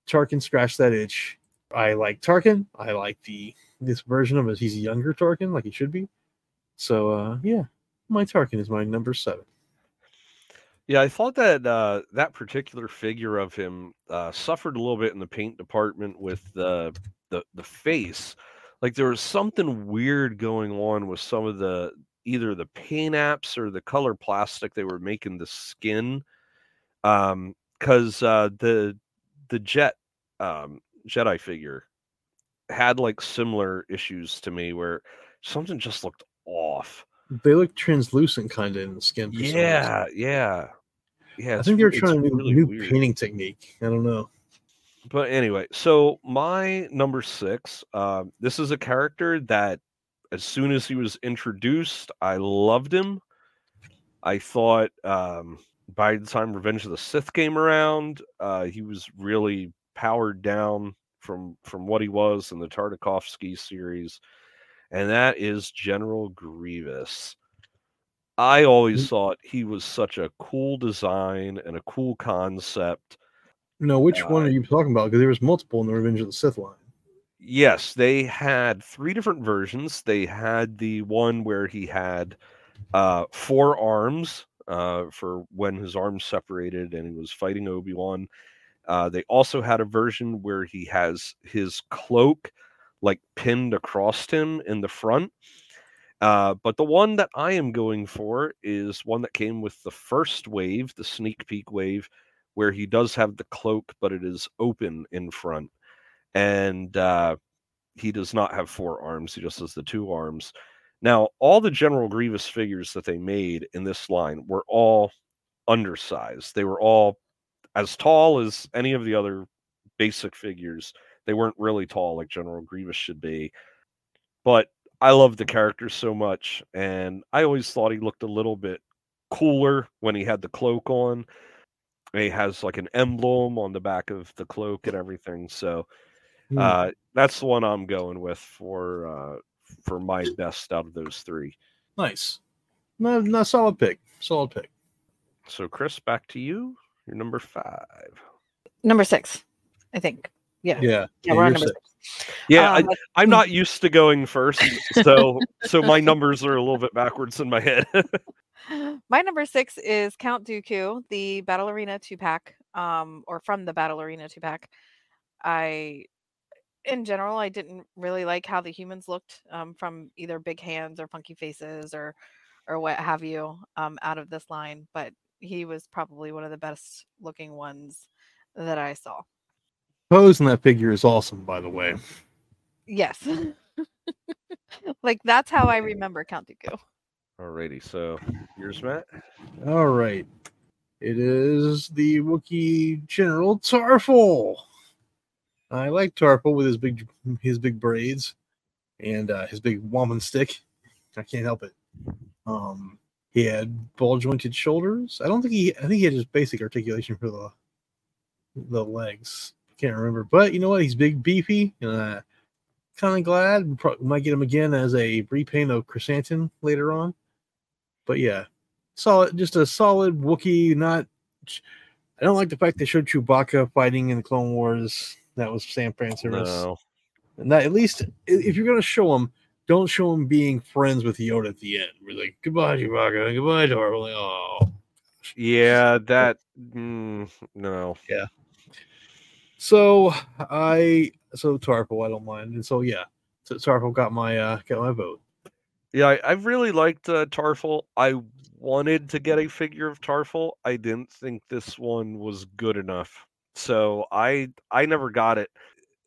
Tarkin scratched that itch. I like Tarkin. I like the this version of it. He's a younger Tarkin, like he should be. So uh, yeah, my Tarkin is my number seven. Yeah, I thought that uh, that particular figure of him uh, suffered a little bit in the paint department with the the the face. Like there was something weird going on with some of the either the paint apps or the color plastic they were making the skin. Um, because uh, the the jet um, Jedi figure had like similar issues to me where something just looked off. They look translucent kind of in the skin. for some reason. Yeah, yeah, yeah. I think they were re- it's trying a new, really new painting technique. I don't know. But anyway, so my number six, um, this is a character that as soon as he was introduced, I loved him. I thought um, by the time Revenge of the Sith came around, uh, he was really powered down from from what he was in the Tartakovsky series, and that is General Grievous. I always Mm. thought he was such a cool design and a cool concept. No, which one Uh, are you talking about? Because there was multiple in the Revenge of the Sith line. Yes, they had three different versions. They had the one where he had uh, four arms, uh, for when his arms separated and he was fighting Obi Wan. Uh, they also had a version where he has his cloak like pinned across him in the front. Uh, but the one that I am going for is one that came with the first wave, the sneak peek wave, where he does have the cloak, but it is open in front. And uh, he does not have four arms, he just has the two arms. Now, all the General Grievous figures that they made in this line were all undersized. They were all as tall as any of the other basic figures. They weren't really tall like General Grievous should be. But I love the character so much, and I always thought he looked a little bit cooler when he had the cloak on. And he has like an emblem on the back of the cloak and everything. So Hmm. uh, that's the one I'm going with for uh, for my best out of those three. nice. No, no, solid pick. Solid pick. So Chris, back to you. You're number five. Number six, I think. Yeah. Yeah. Yeah, we're on number sick. six. Yeah, Um, I, I'm not used to going first, so so my numbers are a little bit backwards in my head. My number six is Count Dooku, the Battle Arena two pack, um, or from the Battle Arena two pack. I, in general, I didn't really like how the humans looked um, from either big hands or funky faces or, or what have you, um, out of this line. But he was probably one of the best looking ones that I saw. Pose in that figure is awesome, by the way. Yes, like that's how I remember Count Dooku. Alrighty, so yours, Matt. All right. It is the Wookiee General Tarfful. I like Tarfful with his big his big braids and uh, his big woman stick. I can't help it. Um, he had ball jointed shoulders. I don't think he. I think he had just basic articulation for the the legs. I can't remember, but you know what? He's big, beefy. And uh, kind of glad. We might get him again as a repaint of Chrysanthemum later on. But yeah, solid, just a solid Wookie. Not, I don't like the fact they showed Chewbacca fighting in the Clone Wars. That was Sam service. No. And that at least, if you're gonna show him, don't show him being friends with Yoda at the end. We're like, goodbye, Chewbacca, goodbye, Darth. Like, oh. Yeah, that mm, no. Yeah. So I, so Tarfful, I don't mind, and so yeah, so Tarfful got my uh got my vote. Yeah, I, I really liked uh, Tarfful. I wanted to get a figure of Tarfful. I didn't think this one was good enough, so I I never got it.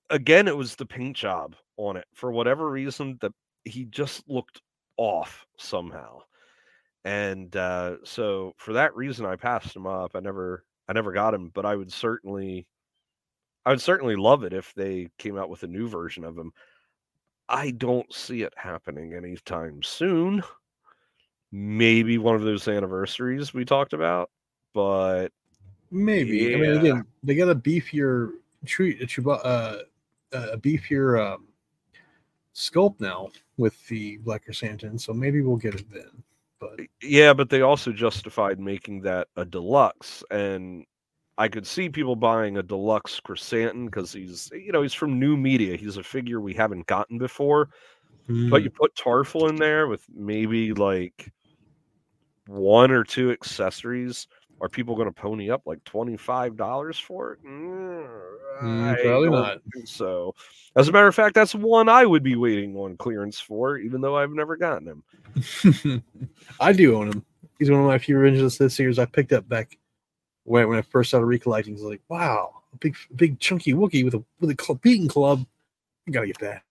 Again, it was the paint job on it for whatever reason that he just looked off somehow, and uh, so for that reason, I passed him up. I never I never got him, but I would certainly I would certainly love it if they came out with a new version of him. I don't see it happening anytime soon. Maybe one of those anniversaries we talked about, but Maybe. I mean, Yeah. again, they got a beefier treat, a uh, a beefier um, sculpt now with the Black Chrysanthemum, so maybe we'll get it then. But yeah, but they also justified making that a deluxe, and I could see people buying a deluxe chrysanthemum because he's, you know, he's from new media. He's a figure we haven't gotten before. But hmm. you put Tarfful in there with maybe like one or two accessories. Are people going to pony up like twenty five dollars for it? Mm, Mm, probably don't So, as a matter of fact, that's one I would be waiting on clearance for, even though I've never gotten him. I do own him. He's one of my few original Sith series I picked up back when, when I first started recollecting. It's like, wow, a big, big chunky Wookie with a with a beating club. You gotta get that.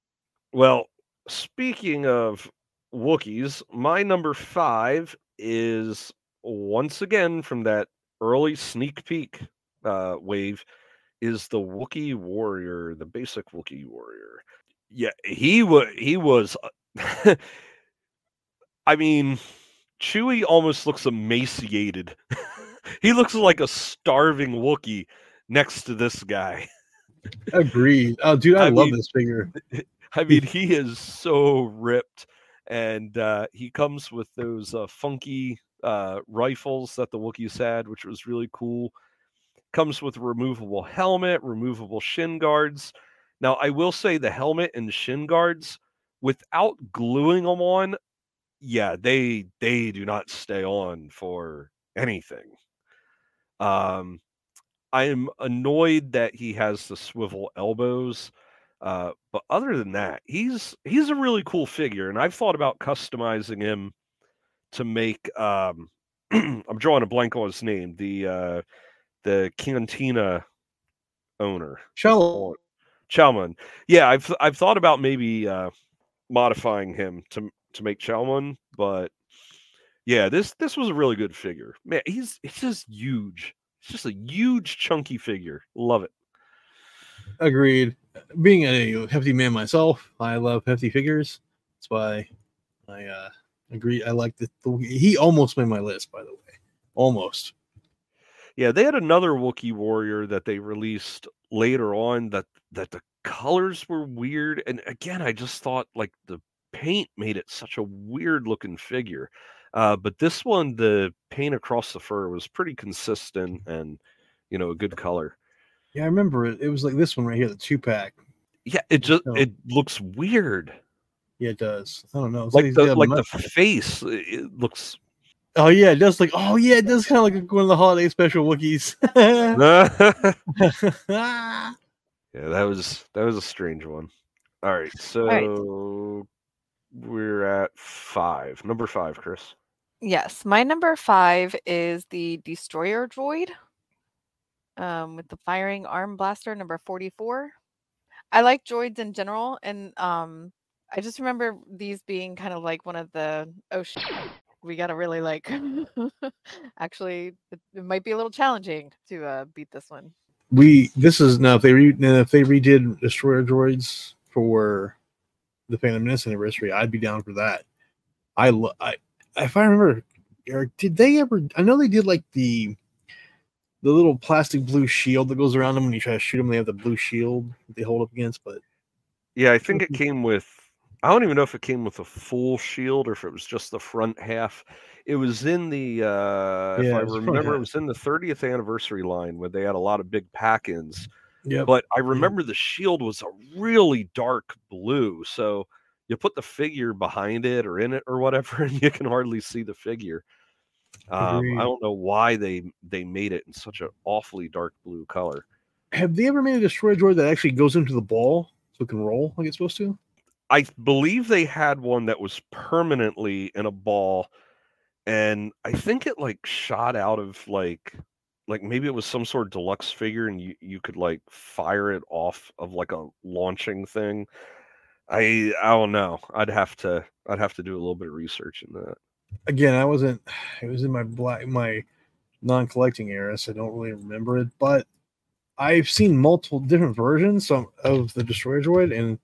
Well, speaking of Wookiees, my number five is once again from that early sneak peek uh, wave is the Wookiee warrior, the basic Wookiee warrior. Yeah, he was he was uh, I mean, Chewie almost looks emaciated. he looks like a starving Wookiee next to this guy. Agreed. Oh, dude, I, I love mean- this figure. I mean, he is so ripped, and uh, he comes with those uh, funky uh, rifles that the Wookiees had, which was really cool. Comes with a removable helmet, removable shin guards. Now, I will say the helmet and shin guards, without gluing them on, yeah, they they do not stay on for anything. Um, I am annoyed that he has the swivel elbows. Uh, but other than that, he's he's a really cool figure, and I've thought about customizing him to make. Um, I'm drawing a blank on his name. The uh, the cantina owner, Shallow. Chalmun. Yeah, I've I've thought about maybe uh, modifying him to to make Chalmun, but yeah, this this was a really good figure. Man, he's he's just huge. It's just a huge chunky figure. Love it. Agreed. Being a hefty man myself, I love hefty figures. That's why I uh, agree. I like the, the. He almost made my list, by the way. Almost. Yeah, they had another Wookiee warrior that they released later on that that the colors were weird, and again, I just thought like the paint made it such a weird looking figure. Uh, but this one, the paint across the fur was pretty consistent and you know a good color. Yeah, I remember it. It was like this one right here, the two pack. Yeah, it just So- it looks weird. Yeah, it does. I don't know. It's Like he's the got a like the face, it it looks. Oh yeah, it does. Like oh yeah, it does kind of like one of the holiday special Wookiees. yeah, that was that was a strange one. All right, so right. we're at five. Number five, Chris. Yes, my number five is the destroyer droid um, with the firing arm blaster, number 44. I like droids in general, and um, I just remember these being kind of like one of the oh shit, we gotta really like actually it, it might be a little challenging to uh, beat this one. we this is now if they re, now if they redid destroyer droids for the Phantom Menace anniversary, I'd be down for that. I lo- I if I remember, Eric, did they ever? I know they did like the the little plastic blue shield that goes around them when you try to shoot them. They have the blue shield that they hold up against, but Yeah, I think it came with. I don't even know if it came with a full shield or if it was just the front half. It was in the. Uh, if I it was the front remember, it was in the 30th anniversary line where they had a lot of big pack-ins. yeah, But I remember the shield was a really dark blue, so you put the figure behind it or in it or whatever, and you can hardly see the figure. Um, I don't know why they they made it in such an awfully dark blue color. have they ever made a destroyer droid that actually goes into the ball so it can roll like it's supposed to? I believe they had one that was permanently in a ball, and I think it like shot out of like like maybe it was some sort of deluxe figure, and you you could like fire it off of like a launching thing. I I don't know. I'd have to I'd have to do a little bit of research in that. again, I wasn't. It was in my black my non-collecting era, so I don't really remember it. But I've seen multiple different versions of, of the Destroyer Droid, and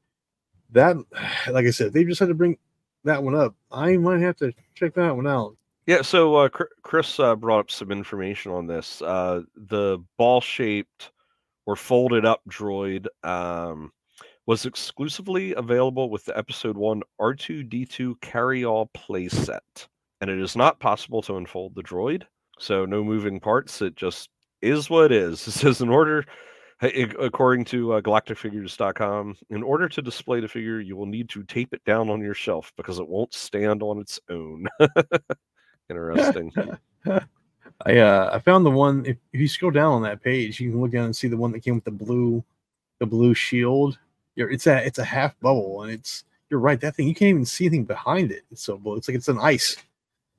that, like I said, they just had to bring that one up. I might have to check that one out. Yeah, so uh, Chris uh, brought up some information on this. Uh, the ball-shaped or folded-up droid um, was exclusively available with the Episode One R2D2 carry-all playset, and it is not possible to unfold the droid. So no moving parts. It just is what it is. It says in order. According to uh, galacticfigures.com, in order to display the figure, you will need to tape it down on your shelf because it won't stand on its own. Interesting. I uh, I found the one. If, if you scroll down on that page, you can look down and see the one that came with the blue, the blue shield. You're, it's a it's a half bubble, and it's you're right. That thing you can't even see anything behind it. It's so blue. It's like it's an ice.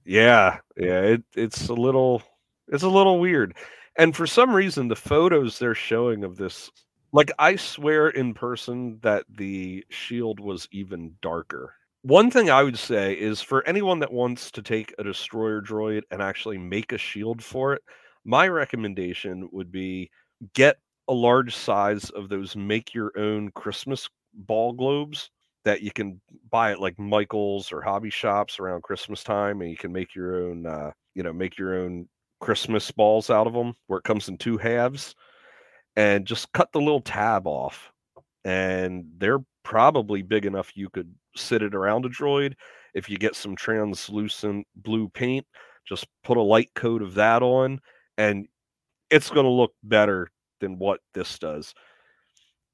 yeah, yeah, it, it's a little it's a little weird. And for some reason the photos they're showing of this like I swear in person that the shield was even darker. One thing I would say is for anyone that wants to take a destroyer droid and actually make a shield for it, my recommendation would be get a large size of those make your own Christmas ball globes that you can buy at like Michael's or hobby shops around Christmas time and you can make your own uh, you know, make your own Christmas balls out of them where it comes in two halves and just cut the little tab off and they're probably big enough you could sit it around a droid. If you get some translucent blue paint just put a light coat of that on and it's going to look better than what this does.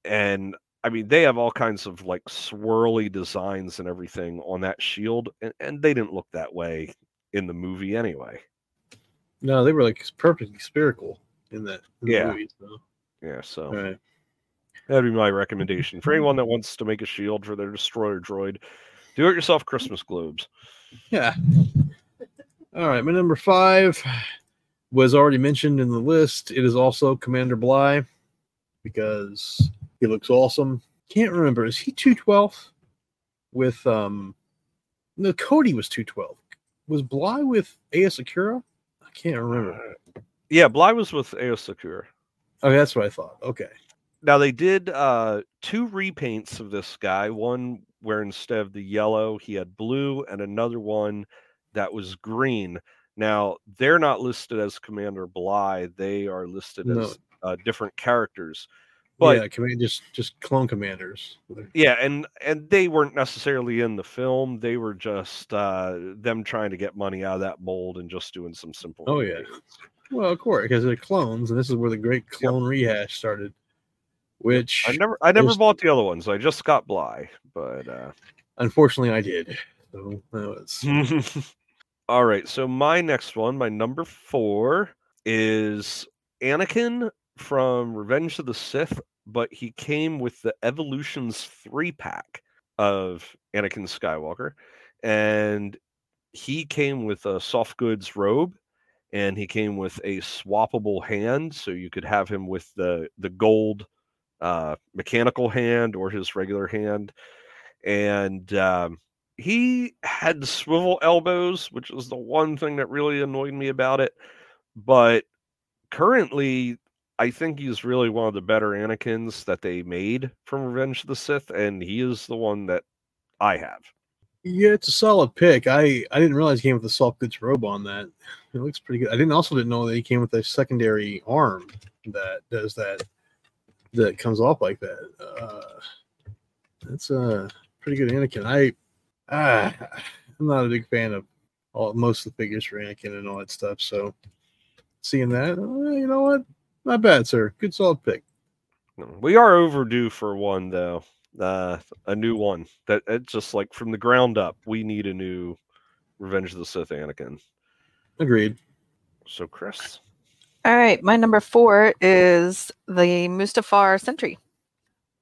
And i mean they have all kinds of like swirly designs and everything on that shield and, and they didn't look that way in the movie anyway No, they were like perfectly spherical in that. In Yeah. Movie, so. Yeah, so right. that'd be my recommendation for anyone that wants to make a shield for their destroyer droid. Do it yourself Christmas globes. Yeah. All right. My number five was already mentioned in the list. It is also Commander Bly because he looks awesome. Can't remember. Is he 212 with um no Cody was 212. Was Bly with Aayla Secura? I can't remember. Yeah, Bly was with Aayla Secura. Oh, that's what I thought. Okay. Now they did uh two repaints of this guy. One where instead of the yellow he had blue, and another one that was green. Now they're not listed as Commander Bly; they are listed No. as uh, different characters. But yeah, command just just clone commanders. yeah, and and they weren't necessarily in the film. They were just uh, them trying to get money out of that mold and just doing some simple. Oh, yeah. Well, of course, because they're clones, and this is where the great clone rehash started. Which I never, I never bought the other ones. I just got Bly, but. uh unfortunately I did. So that was All right, so my next one, my number four, is Anakin from Revenge of the Sith, but he came with the Evolutions three pack of Anakin Skywalker, and he came with a soft goods robe, and he came with a swappable hand, so you could have him with the the gold uh, mechanical hand or his regular hand, and um, he had swivel elbows, which was the one thing that really annoyed me about it. But currently, I think he's really one of the better Anakins that they made from Revenge of the Sith, and he is the one that I have. Yeah, it's a solid pick. I I didn't realize he came with a soft goods robe on that. It looks pretty good. I didn't also didn't know that he came with a secondary arm that does that that comes off like that. Uh, that's a pretty good Anakin. I ah, I'm not a big fan of all most of the figures for Anakin and all that stuff. So seeing that, uh, you know what? Not bad, sir. Good solid pick. We are overdue for one, though. Uh, a new one that it's just like from the ground up. We need a new Revenge of the Sith Anakin. Agreed. So, Chris, All right, my number four is the Mustafar Sentry.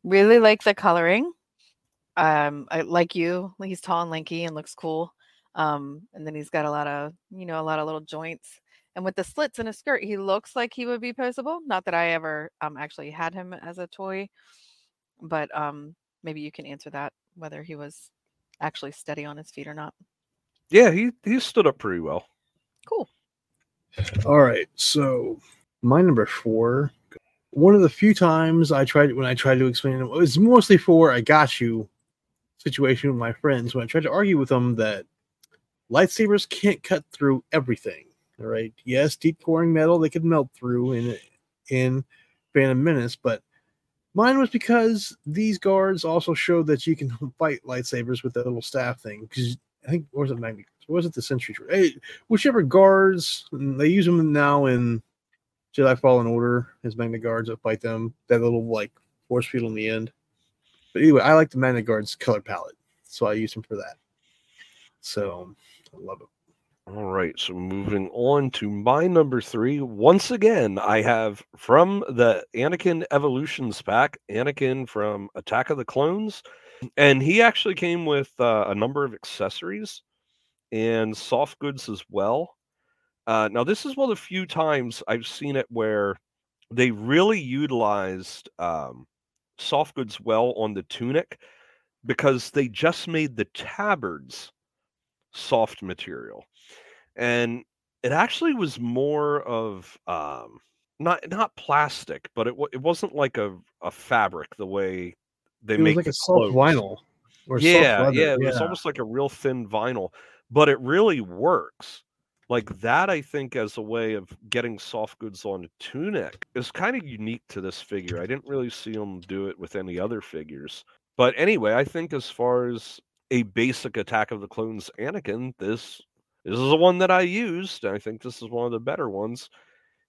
Really like the coloring. Um, I like you. He's tall and lanky and looks cool. Um, and then he's got a lot of, you know, a lot of little joints. And with the slits in his skirt, he looks like he would be posable. Not that I ever um actually had him as a toy, but um maybe you can answer that whether he was actually steady on his feet or not. yeah, he he stood up pretty well. Cool. All right, so my number four. One of the few times I tried when I tried to explain it, it was mostly for I got you situation with my friends when I tried to argue with them that lightsabers can't cut through everything. Right, yes, deep coring metal they could melt through in in Phantom Menace, but mine was because these guards also showed that you can fight lightsabers with that little staff thing. Because I think was it? What was it the Sentry? Hey, eh, whichever guards mm, they use them now in Jedi Fallen Order as Magna Guards that fight them. That little like force field in the end. But anyway, I like the Magna Guards color palette, so I use them for that. So I love it. All right, so moving on to my number three. Once again, I have from the Anakin Evolutions pack, Anakin from Attack of the Clones, and he actually came with uh, a number of accessories and soft goods as well. Uh, now, this is one of the few times I've seen it where they really utilized um, soft goods well on the tunic because they just made the tabards soft material and it actually was more of um not not plastic but it, it wasn't like a, a fabric the way they It was make like a soft vinyl. Or soft yeah yeah it was almost like a real thin vinyl but it really works like that i think as a way of getting soft goods on a tunic is kind of unique to this figure i didn't really see them do it with any other figures but anyway i think as far as a basic attack of the clones anakin this this is the one that i used i think this is one of the better ones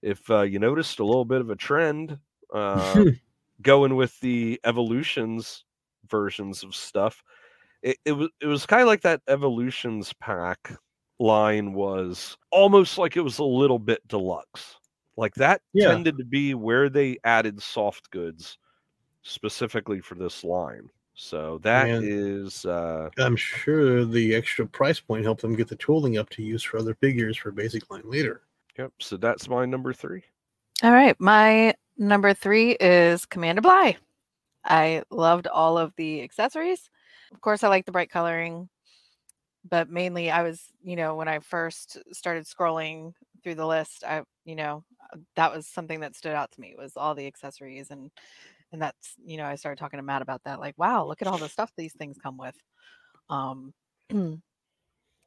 if uh, you noticed a little bit of a trend uh, going with the evolutions versions of stuff it, it was it was kind of like that evolutions pack line was almost like it was a little bit deluxe. Like that Yeah. tended to be where they added soft goods specifically for this line. So that Man. is uh I'm sure the extra price point helped them get the tooling up to use for other figures for basic line later. yep, so that's my number 3. All right, my number three is Commander Bly. I loved all of the accessories. Of course, I like the bright coloring, but mainly I was, you know, when I first started scrolling through the list, I, you know, that was something that stood out to me was all the accessories and and that's, you know, I started talking to Matt about that. Like, wow, look at all the stuff these things come with. Um, and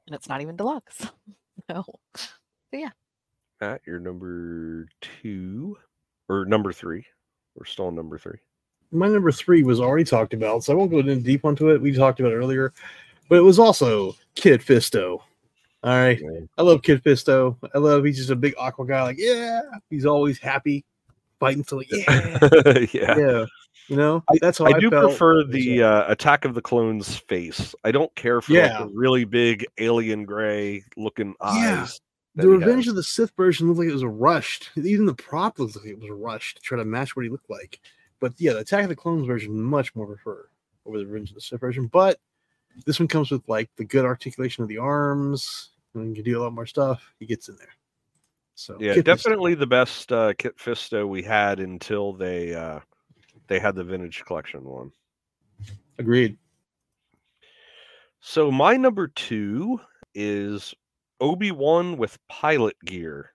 it's not even deluxe. no. Yeah. Matt, you're number 2 or number 3. We're still on number 3. My number three was already talked about, so I won't go in deep onto it. We talked about it earlier, but it was also Kit Fisto. All right. I love Kit Fisto. I love he's just a big aqua guy, like, yeah, he's always happy, fighting so like, yeah, yeah. yeah. You know, that's how I I, do felt. prefer the uh, Attack of the Clones face. I don't care for like, Yeah. the really big alien gray looking eyes. that the Revenge has. of the Sith version looked like it was rushed. Even the prop looked like it was rushed to try to match what he looked like. But yeah, the Attack of the Clones version much more prefer over the Revenge of the Sith version. But this one comes with like the good articulation of the arms, and you can do a lot more stuff. He gets in there. So Yeah, Fisto. definitely the best uh, Kit Fisto we had until they uh, they had the vintage collection one. agreed. So my number two is Obi Wan with pilot gear.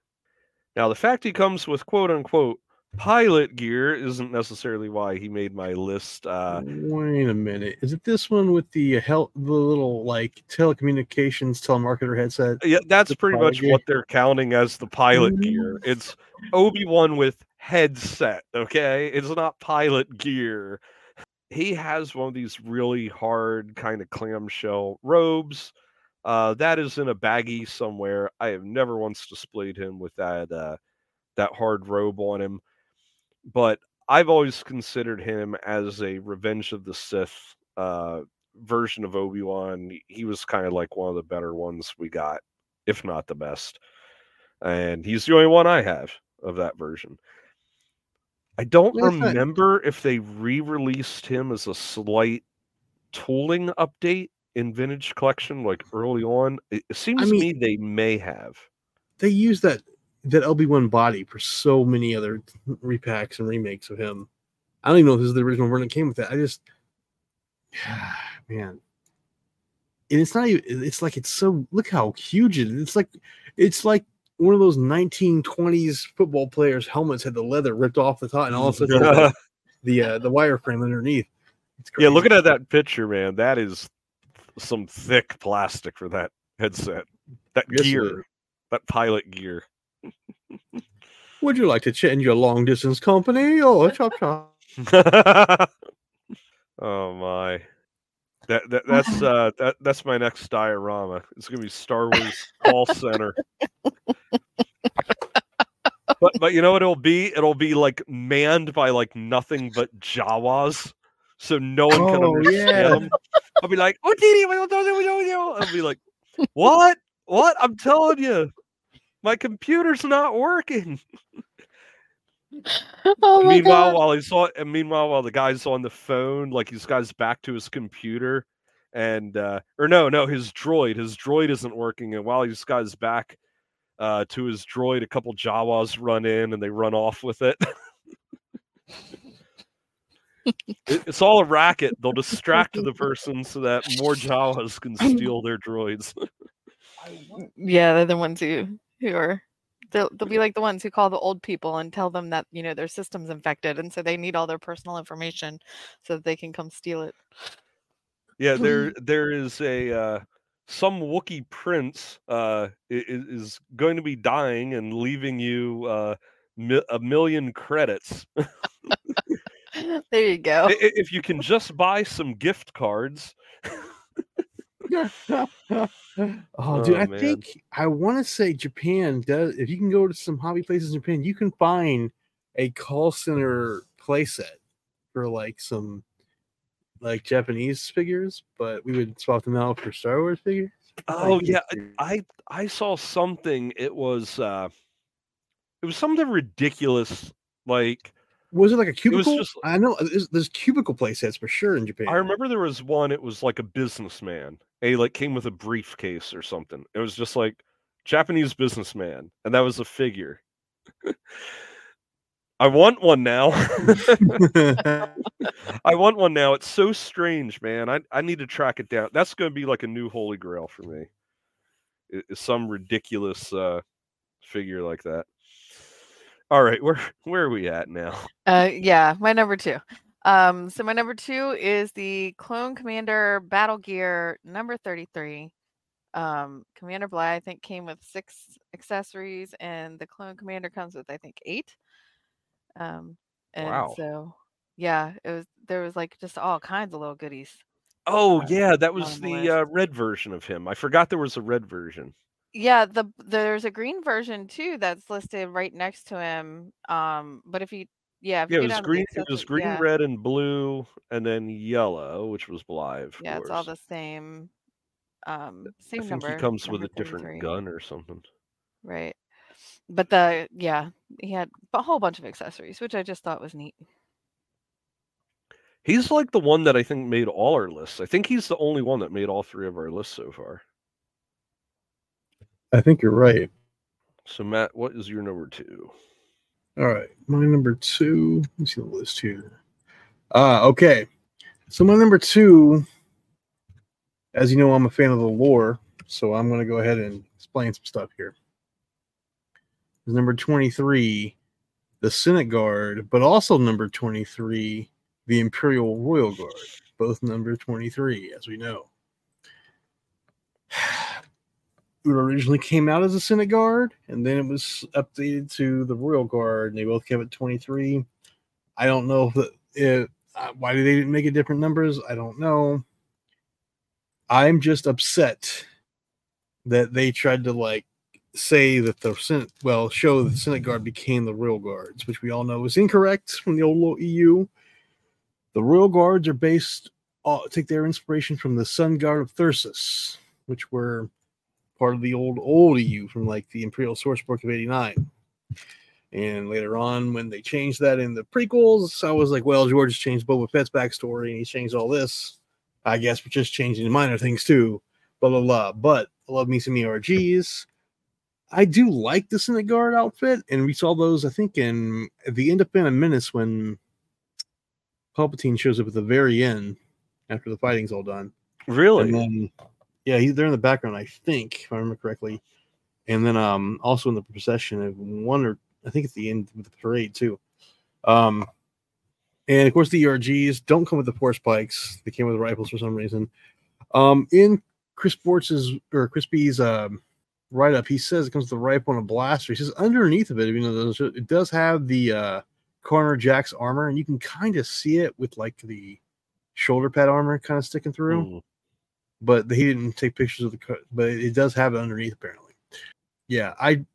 Now the fact he comes with quote unquote pilot gear isn't necessarily why he made my list. Uh, Wait a minute, is it this one with the hel- the little like telecommunications telemarketer headset? yeah, that's pretty much gear? what they're counting as the pilot Mm. gear. It's Obi Wan with headset. Okay, it's not pilot gear. He has one of these really hard kind of clamshell robes. Uh, that is in a baggie somewhere. I have never once displayed him with that uh, that hard robe on him, but I've always considered him as a Revenge of the Sith uh, version of Obi Wan. He was kind of like one of the better ones we got, if not the best. And he's the only one I have of that version. I don't remember if they re-released him as a slight tooling update in Vintage Collection, like early on. It, seems to mean- me they may have. They use that that LB one body for so many other repacks and remakes of him. I don't even know if this is the original version that came with that. I just, man, and it's not even. It's like it's so. Look how huge it is. It's like it's like one of those 1920s football players' helmets had the leather ripped off the top, and all of a sudden the the, uh, the wireframe underneath. It's Yeah, looking at that picture, man, that is some thick plastic for that headset. That Yes, gear, that pilot gear. Would you like to change your long distance company? Oh, chop chop. oh my. That, that that's uh that that's my next diorama. It's gonna be Star Wars call center. but but you know what it'll be? It'll be like manned by like nothing but Jawas. So no one can Oh, understand yeah. them. I'll be like, "Oh, Didi, we don't know, we don't know." I'll be like, "What? What? I'm telling you, my computer's not working." Oh my meanwhile, god. while he's on, and meanwhile, while the guy's on the phone, like he's guy's back to his computer, and uh, or no, no, his droid, his droid isn't working, and while he's guy's back uh, to his droid, a couple Jawas run in and they run off with it. It- it's all a racket. They'll distract the person so that more Jawas can steal their droids. Yeah, they're the ones who who are they'll they'll be like the ones who call the old people and tell them that you know their system's infected and so they need all their personal information so that they can come steal it. Yeah, there there is a uh, some Wookiee prince uh, i- i- is going to be dying and leaving you uh, mi- a million credits. there you go. If you can just buy some gift cards. Oh, dude, Oh, I man. think I want to say Japan does. If you can go to some hobby places in Japan, you can find a call center playset for like some like Japanese figures, but we would swap them out for Star Wars figures. Oh Like, yeah, I I saw something. It was uh it was something ridiculous. Like was it like a cubicle? just- I know there's, there's cubicle play sets for sure in Japan. I remember there was one. It was like a businessman. He like came with a briefcase or something. It was just like Japanese businessman, and that was a figure. I want one now. I want one now. It's so strange, man. I I need to track it down. That's going to be like a new holy grail for me. I- Is some ridiculous uh figure like that. All right, where where are we at now? Uh, yeah, my number two. Um, so my number two is the Clone Commander Battle Gear number 33. Um, Commander Bly, I think, came with six accessories, and the Clone Commander comes with, I think, eight. Um, and Wow. so yeah, it was there was like just all kinds of little goodies. Oh yeah, that was the the uh, red version of him. I forgot there was a red version. Yeah, the there's a green version too that's listed right next to him. Um, but if you yeah, if Yeah, you it was down to the green. It was green, yeah, red, and blue, and then yellow, which was. Of yeah, it's all the same. Um, same I think number. he comes with a different gun or something. Right. But the yeah, he had a whole bunch of accessories, which I just thought was neat. He's like the one that I think made all our lists. I think he's the only one that made all three of our lists so far. I think you're right. So Matt, what is your number two? All right, my number two. Let me see the list here. Ah, okay. So my number two, as you know, I'm a fan of the lore, so I'm going to go ahead and explain some stuff here. Is number 23, the Senate Guard, but also number 23, the Imperial Royal Guard, both number 23, as we know. It originally came out as a Senate Guard, and then it was updated to the Royal Guard, and they both kept it 23. I don't know if it, uh, why did they make it different numbers. I don't know. I'm just upset that they tried to like say that the Senate, well, show the Senate Guard became the Royal Guards, which we all know is incorrect from the old EU. The Royal Guards are based, uh, take their inspiration from the Sun Guard of Thyrsus, which were part of the old old EU from like the Imperial Sourcebook of '89. And later on, when they changed that in the prequels, I was like, well, George changed Boba Fett's backstory and he's changed all this. I guess we're just changing minor things too. Blah blah blah. But I love me some ERGs. I do like the Senate Guard outfit, and we saw those, I think, in the end of Phantom Menace when Palpatine shows up at the very end after the fighting's all done. Really? And then, yeah, he's there in the background, I think, if I remember correctly. And then, um, also in the procession of one or I think it's the end of the parade too. Um, and of course, the ERGs don't come with the force pikes; they came with the rifles for some reason. Um, in Chris Sports's or Crispy's um, write up, he says it comes with a rifle and a blaster. He says underneath of it, you know, it does have the uh, Corner Jack's armor, and you can kind of see it with like the shoulder pad armor kind of sticking through Mm. But he didn't take pictures of the cut. But it does have it underneath, apparently. Yeah, I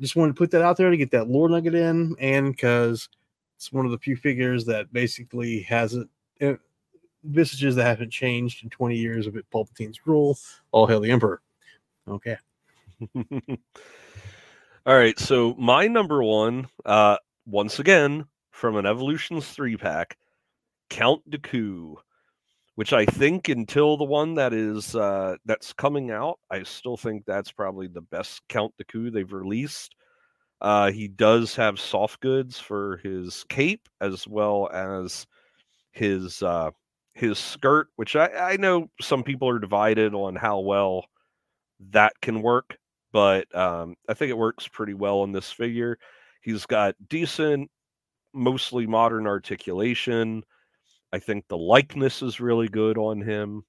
just wanted to put that out there to get that lore nugget in, and because it's one of the few figures that basically hasn't it, visages that haven't changed in 20 years of it Palpatine's rule. All hail the Emperor. Okay. All right, so my number one, uh, once again from an Evolutions three pack, Count Dooku, which I think until the one that is uh, that's coming out, I still think that's probably the best Count Dooku they've released. Uh, he does have soft goods for his cape as well as his uh, his skirt, which I, I know some people are divided on how well that can work but um, I think it works pretty well in this figure. He's got decent, mostly modern articulation. I think the likeness is really good on him.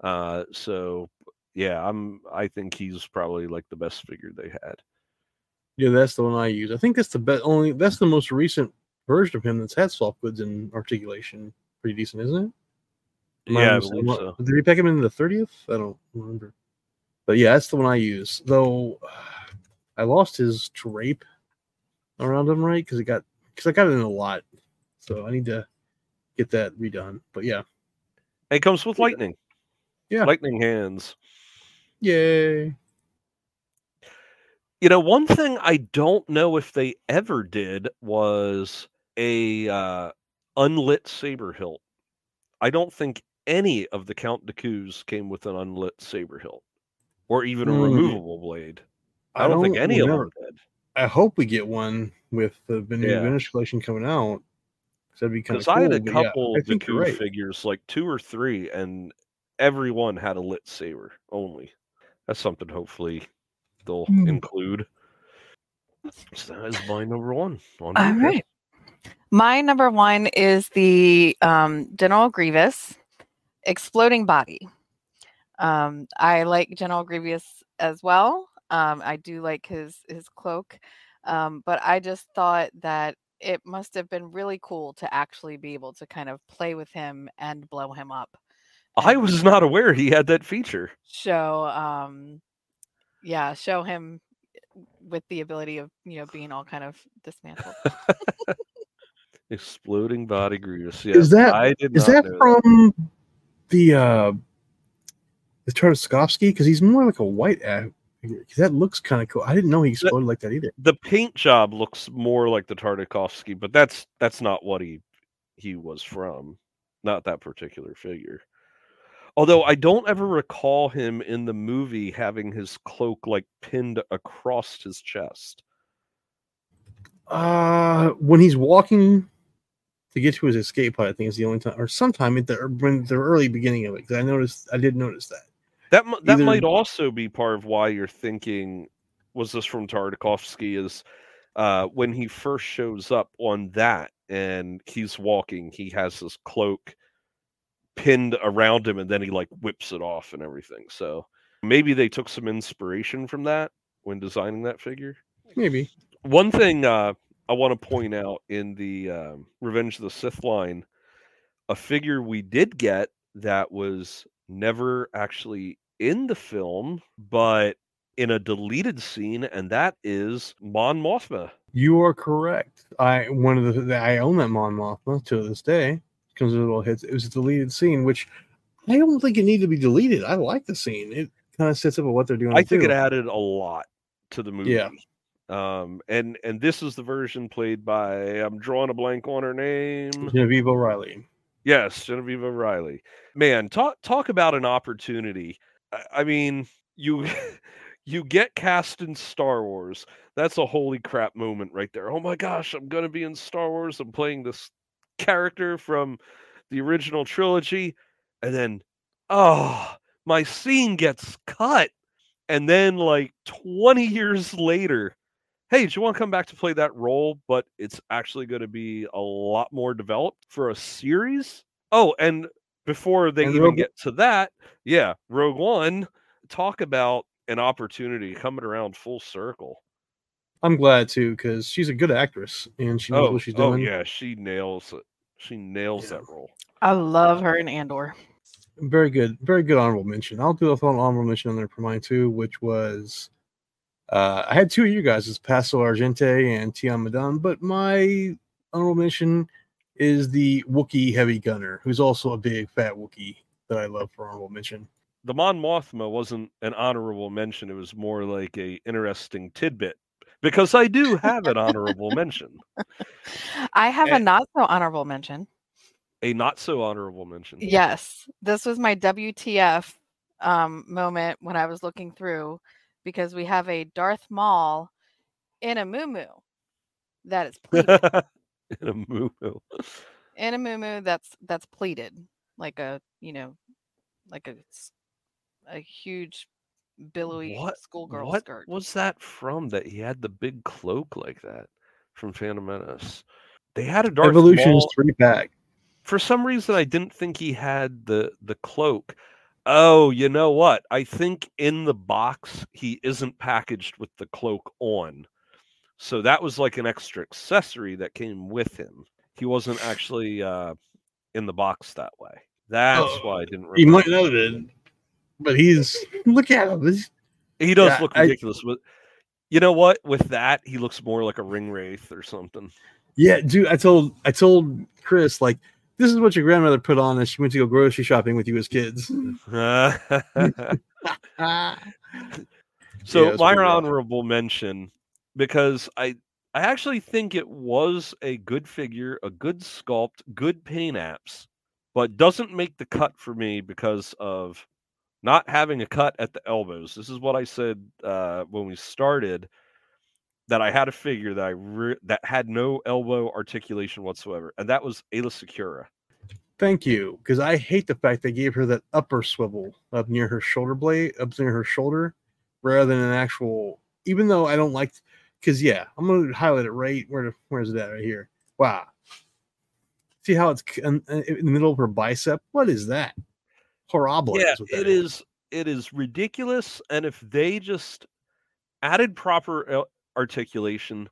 Uh, so yeah, I'm. I think he's probably like the best figure they had. Yeah, that's the one I use. I think that's the best. Only that's the most recent version of him that's had soft goods and articulation. Pretty decent, isn't it? Am Yeah, I so. Did we pack him in the thirtieth? I don't remember. But yeah, that's the one I use. Though I lost his drape around him, right? Because it got because I got it in a lot, so I need to get that redone. But yeah, it comes with lightning. Yeah. lightning hands. Yay! You know, one thing I don't know if they ever did was a uh, unlit saber hilt. I don't think any of the Count Dooku's came with an unlit saber hilt, or even a Mm. removable blade. I don't, think any of them did. I hope we get one with the, new Yeah. vintage collection coming out. 'Cause That'd be kind of cool. I had a yeah, couple Dooku right. figures, like two or three, and everyone had a lit saber only. That's something hopefully they'll Hmm. include. So that is my number one. On All Blu-ray. My number one is the um, General Grievous exploding body. Um, I like General Grievous as well. Um, I do like his his cloak, um, but I just thought that it must have been really cool to actually be able to kind of play with him and blow him up. I was not aware he had that feature. show um yeah show him with the ability of you know being all kind of dismantled Exploding body Grievous. Yeah, Is that- I did Is not that know from the uh the Tartakovsky? Because he's more like a white actor. That looks kind of cool. I didn't know he exploded like that either. the paint job looks more like the Tartakovsky, but that's that's not what he he was from. Not that particular figure. Although I don't ever recall him in the movie having his cloak like pinned across his chest. Uh when he's walking to get to his escape pod, I think is the only time, or sometime at the when the early beginning of it. 'cause I noticed, I did notice that. That that Either- might also be part of why you're thinking was this from Tartakovsky is uh, when he first shows up on that and he's walking, he has his cloak pinned around him and then he like whips it off and everything. So maybe they took some inspiration from that when designing that figure. Maybe. One thing uh, I want to point out in the um, Revenge of the Sith line, a figure we did get that was never actually in the film, but in a deleted scene, and that is Mon Mothma. You are correct. I one of the, the I own that Mon Mothma to this day. Comes with little hits. It was a deleted scene, which I don't think it needed to be deleted. I like the scene. It kind of sets up what they're doing. I think too. it added a lot to the movie. Yeah. Um, and and this is the version played by I'm drawing a blank on her name. Genevieve O'Reilly. Yes, Genevieve O'Reilly. Man, talk talk about an opportunity. I, I mean, you you get cast in Star Wars. That's a holy crap moment right there. Oh my gosh, I'm gonna be in Star Wars. I'm playing this character from the original trilogy, and then oh, my scene gets cut, and then like 20 years later. Hey, do you want to come back to play that role? But it's actually going to be a lot more developed for a series. Oh, and before they And even Rogue- get to that, yeah, Rogue One, talk about an opportunity coming around full circle. I'm glad too because she's a good actress and she knows Oh, what she's doing. oh doing. yeah, she nails it. She nails Yeah. that role. i love her in andor Very good, very good honorable mention. I'll do a full honorable mention on there for mine too, which was uh, I had two of you guys, it's Passel Argente and Tion Medon, but my honorable mention is the Wookiee heavy gunner, who's also a big fat Wookiee that I love for honorable mention. The Mon Mothma wasn't an honorable mention. It was more like a interesting tidbit because I do have an honorable mention, i have a not so honorable mention a not so honorable mention. Yes, this was my WTF um, moment when I was looking through because we have a Darth Maul in a moo that is pleated. in a moo in a moo that's that's pleated like a you know like a a huge billowy What- schoolgirl What skirt. was that from? That he had the big cloak like that from Phantom Menace. They had a Darth Evolutions Maul. three pack. For some reason, I didn't think he had the the cloak. Oh, you know what? I think in the box he isn't packaged with the cloak on. So that was like an extra accessory that came with him. He wasn't actually uh, in the box that way. That's Oh, why I didn't remember. You might know that, but he's look at him. He's- He does Yeah, look I- ridiculous, but you know what? With that, he looks more like a ring wraith or something. Yeah, dude. I told I told Chris like this is what your grandmother put on as she went to go grocery shopping with you as kids. So Yeah, my honorable mention because I I actually think it was a good figure, a good sculpt, good paint apps, but doesn't make the cut for me because of not having a cut at the elbows. This is what I said uh, when we started that I had a figure that I re- that had no elbow articulation whatsoever, and that was Aayla Secura. Thank you, because I hate the fact they gave her that upper swivel up near her shoulder blade, up near her shoulder, rather than an actual. Even though I don't like, because yeah, I'm gonna highlight it right where. Where's it at? Right here. Wow. See how it's in, in the middle of her bicep? What is that? Horrible. yeah, is that it is. It is ridiculous, and if they just added proper uh, articulation,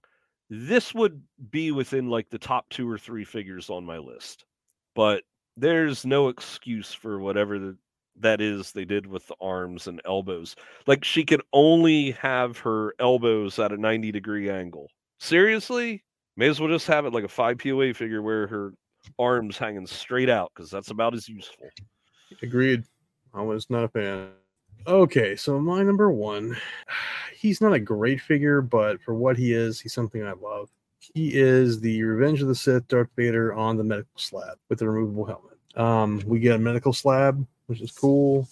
this would be within like the top two or three figures on my list. But there's no excuse for whatever the, that is they did with the arms and elbows. Like she could only have her elbows at a 90 degree angle. Seriously? May as well just have it like a 5 POA figure where her arms hanging straight out because that's about as useful. Agreed. I was not a fan. Okay, so my number one, he's not a great figure, but for what he is, he's something I love. He is the Revenge of the Sith Darth Vader on the medical slab with the removable helmet. Um, we get a medical slab, which is cool.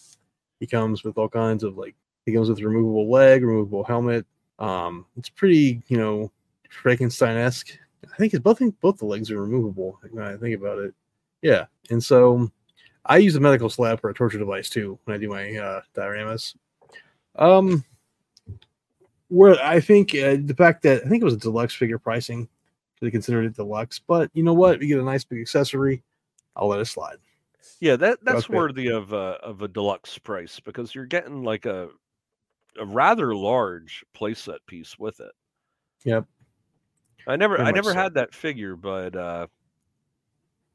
He comes with all kinds of like he comes with removable leg, removable helmet. Um, it's pretty, you know, Frankenstein-esque. I think it's both think both the legs are removable. When I think about it, yeah. And so I use a medical slab for a torture device too when I do my uh, dioramas. Um, where I think uh, the fact that I think it was a deluxe figure pricing, they considered it deluxe. But you know what? We get a nice big accessory. I'll let it slide. Yeah, that that's Okay. worthy of a of a deluxe price because you're getting like a a rather large playset piece with it. Yep. I never Very I never so. had that figure, but uh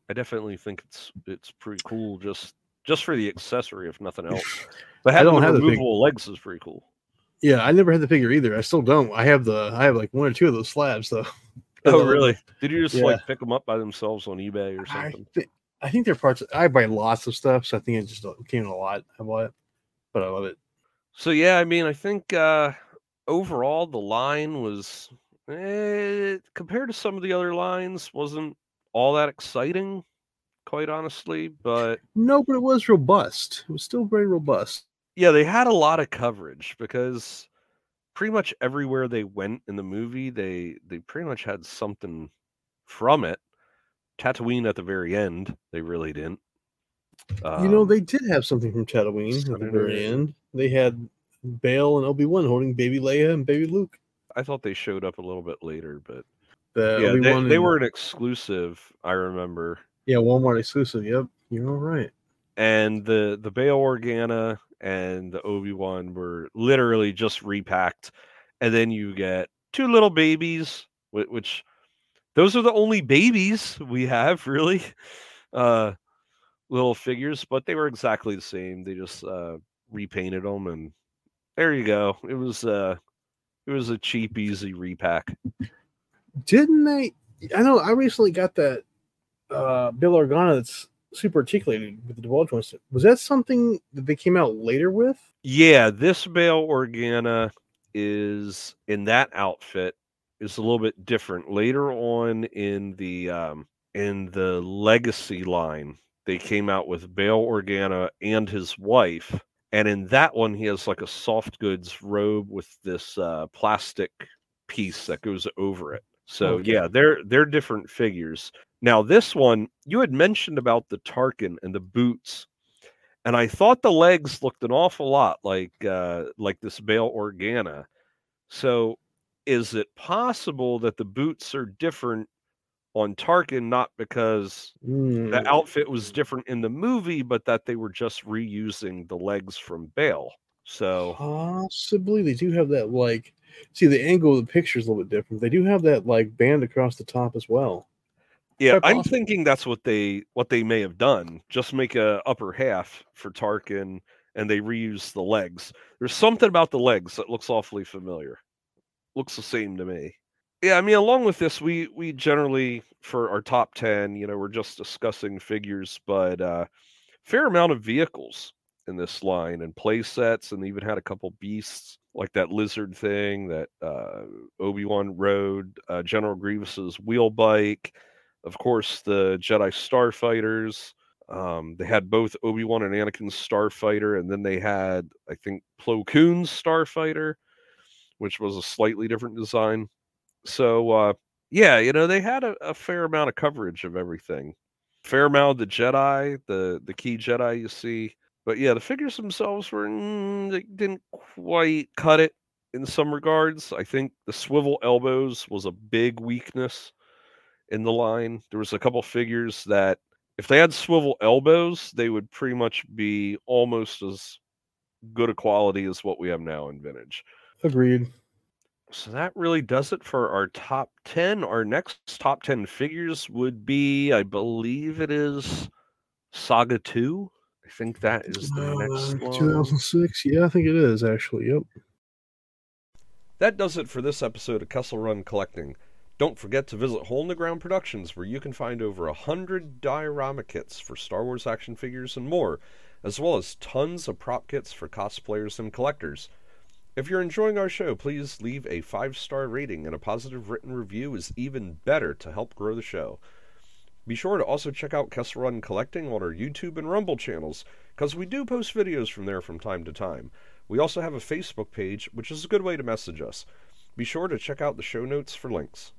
I definitely think it's it's pretty cool just just for the accessory if nothing else. But I having don't the have removable legs is pretty cool. Yeah, I never had the figure either. I still don't. I have the I have like one or two of those slabs though. Oh really? Did you just yeah. like pick them up by themselves on eBay or something? thi- I think they're parts. I buy lots of stuff, so I think it just came in a lot. I bought it, but I love it. So yeah, I mean, I think uh overall the line was eh, compared to some of the other lines wasn't all that exciting, quite honestly. But No, but it was robust. It was still very robust. yeah, they had a lot of coverage because pretty much everywhere they went in the movie, they they pretty much had something from it. Tatooine at the very end, they really didn't. you know, Um, they did have something from Tatooine at the very end. They had Bail and Obi Wan holding baby Leia and baby Luke. I thought they showed up a little bit later, but The yeah, they, Obi-Wan they and- were an exclusive. I remember. yeah Walmart exclusive. Yep, you're all right. and the the Bail Organa and the Obi Wan were literally just repacked, and then you get two little babies, which those are the only babies we have really, uh, little figures, but they were exactly the same. They just uh, repainted them, and there you go. It was uh, it was a cheap, easy repack. Didn't they? I know. I recently got that uh Bail Organa that's super articulated with the divulge ones. Was that something that they came out later with? Yeah, this Bail Organa is in that outfit is a little bit different. Later on in the um in the legacy line, they came out with Bail Organa and his wife. And in that one, he has like a soft goods robe with this uh, plastic piece that goes over it. So Okay. yeah, they're they're different figures. Now this one, you had mentioned about the Tarkin and the boots and I thought the legs looked an awful lot like uh, like this Bail Organa. So, is it possible that the boots are different on Tarkin, not because Hmm. the outfit was different in the movie, but that they were just reusing the legs from Bail? So, Possibly they do have that like see the angle of the picture is a little bit different. They do have that like band across the top as well. yeah, I'm thinking that's what they what they may have done. Just make a upper half for Tarkin, and they reuse the legs. There's something about the legs that looks awfully familiar. Looks the same to me. Yeah, I mean, along with this, we we generally for our top ten, you know, we're just discussing figures, but uh, fair amount of vehicles. in this line and play sets, and even had a couple beasts like that lizard thing that uh, Obi Wan rode, uh, General Grievous's wheel bike, of course the Jedi starfighters. Um, they had both Obi Wan and Anakin's starfighter, and then they had I think Plo Koon's starfighter, which was a slightly different design. So uh, yeah, you know they had a, a fair amount of coverage of everything. Fair amount of the Jedi, the the key Jedi you see but yeah, the figures themselves were mm, they didn't quite cut it in some regards. I think the swivel elbows was a big weakness in the line. There was a couple figures that if they had swivel elbows, they would pretty much be almost as good a quality as what we have now in vintage. Agreed. So that really does it for our top 10. Our next top 10 figures would be, I believe it is Saga 2. I think that is the next Uh, one. 2006. Yeah, I think it is actually. Yep. That does it for this episode of Kessel Run Collecting. Don't forget to visit Hole in the Ground Productions, where you can find over a hundred diorama kits for Star Wars action figures and more, as well as tons of prop kits for cosplayers and collectors. If you're enjoying our show, please leave a five star rating and a positive written review is even better to help grow the show. Be sure to also check out Kessel Run Collecting on our YouTube and Rumble channels, because we do post videos from there from time to time. We also have a Facebook page, which is a good way to message us. Be sure to check out the show notes for links.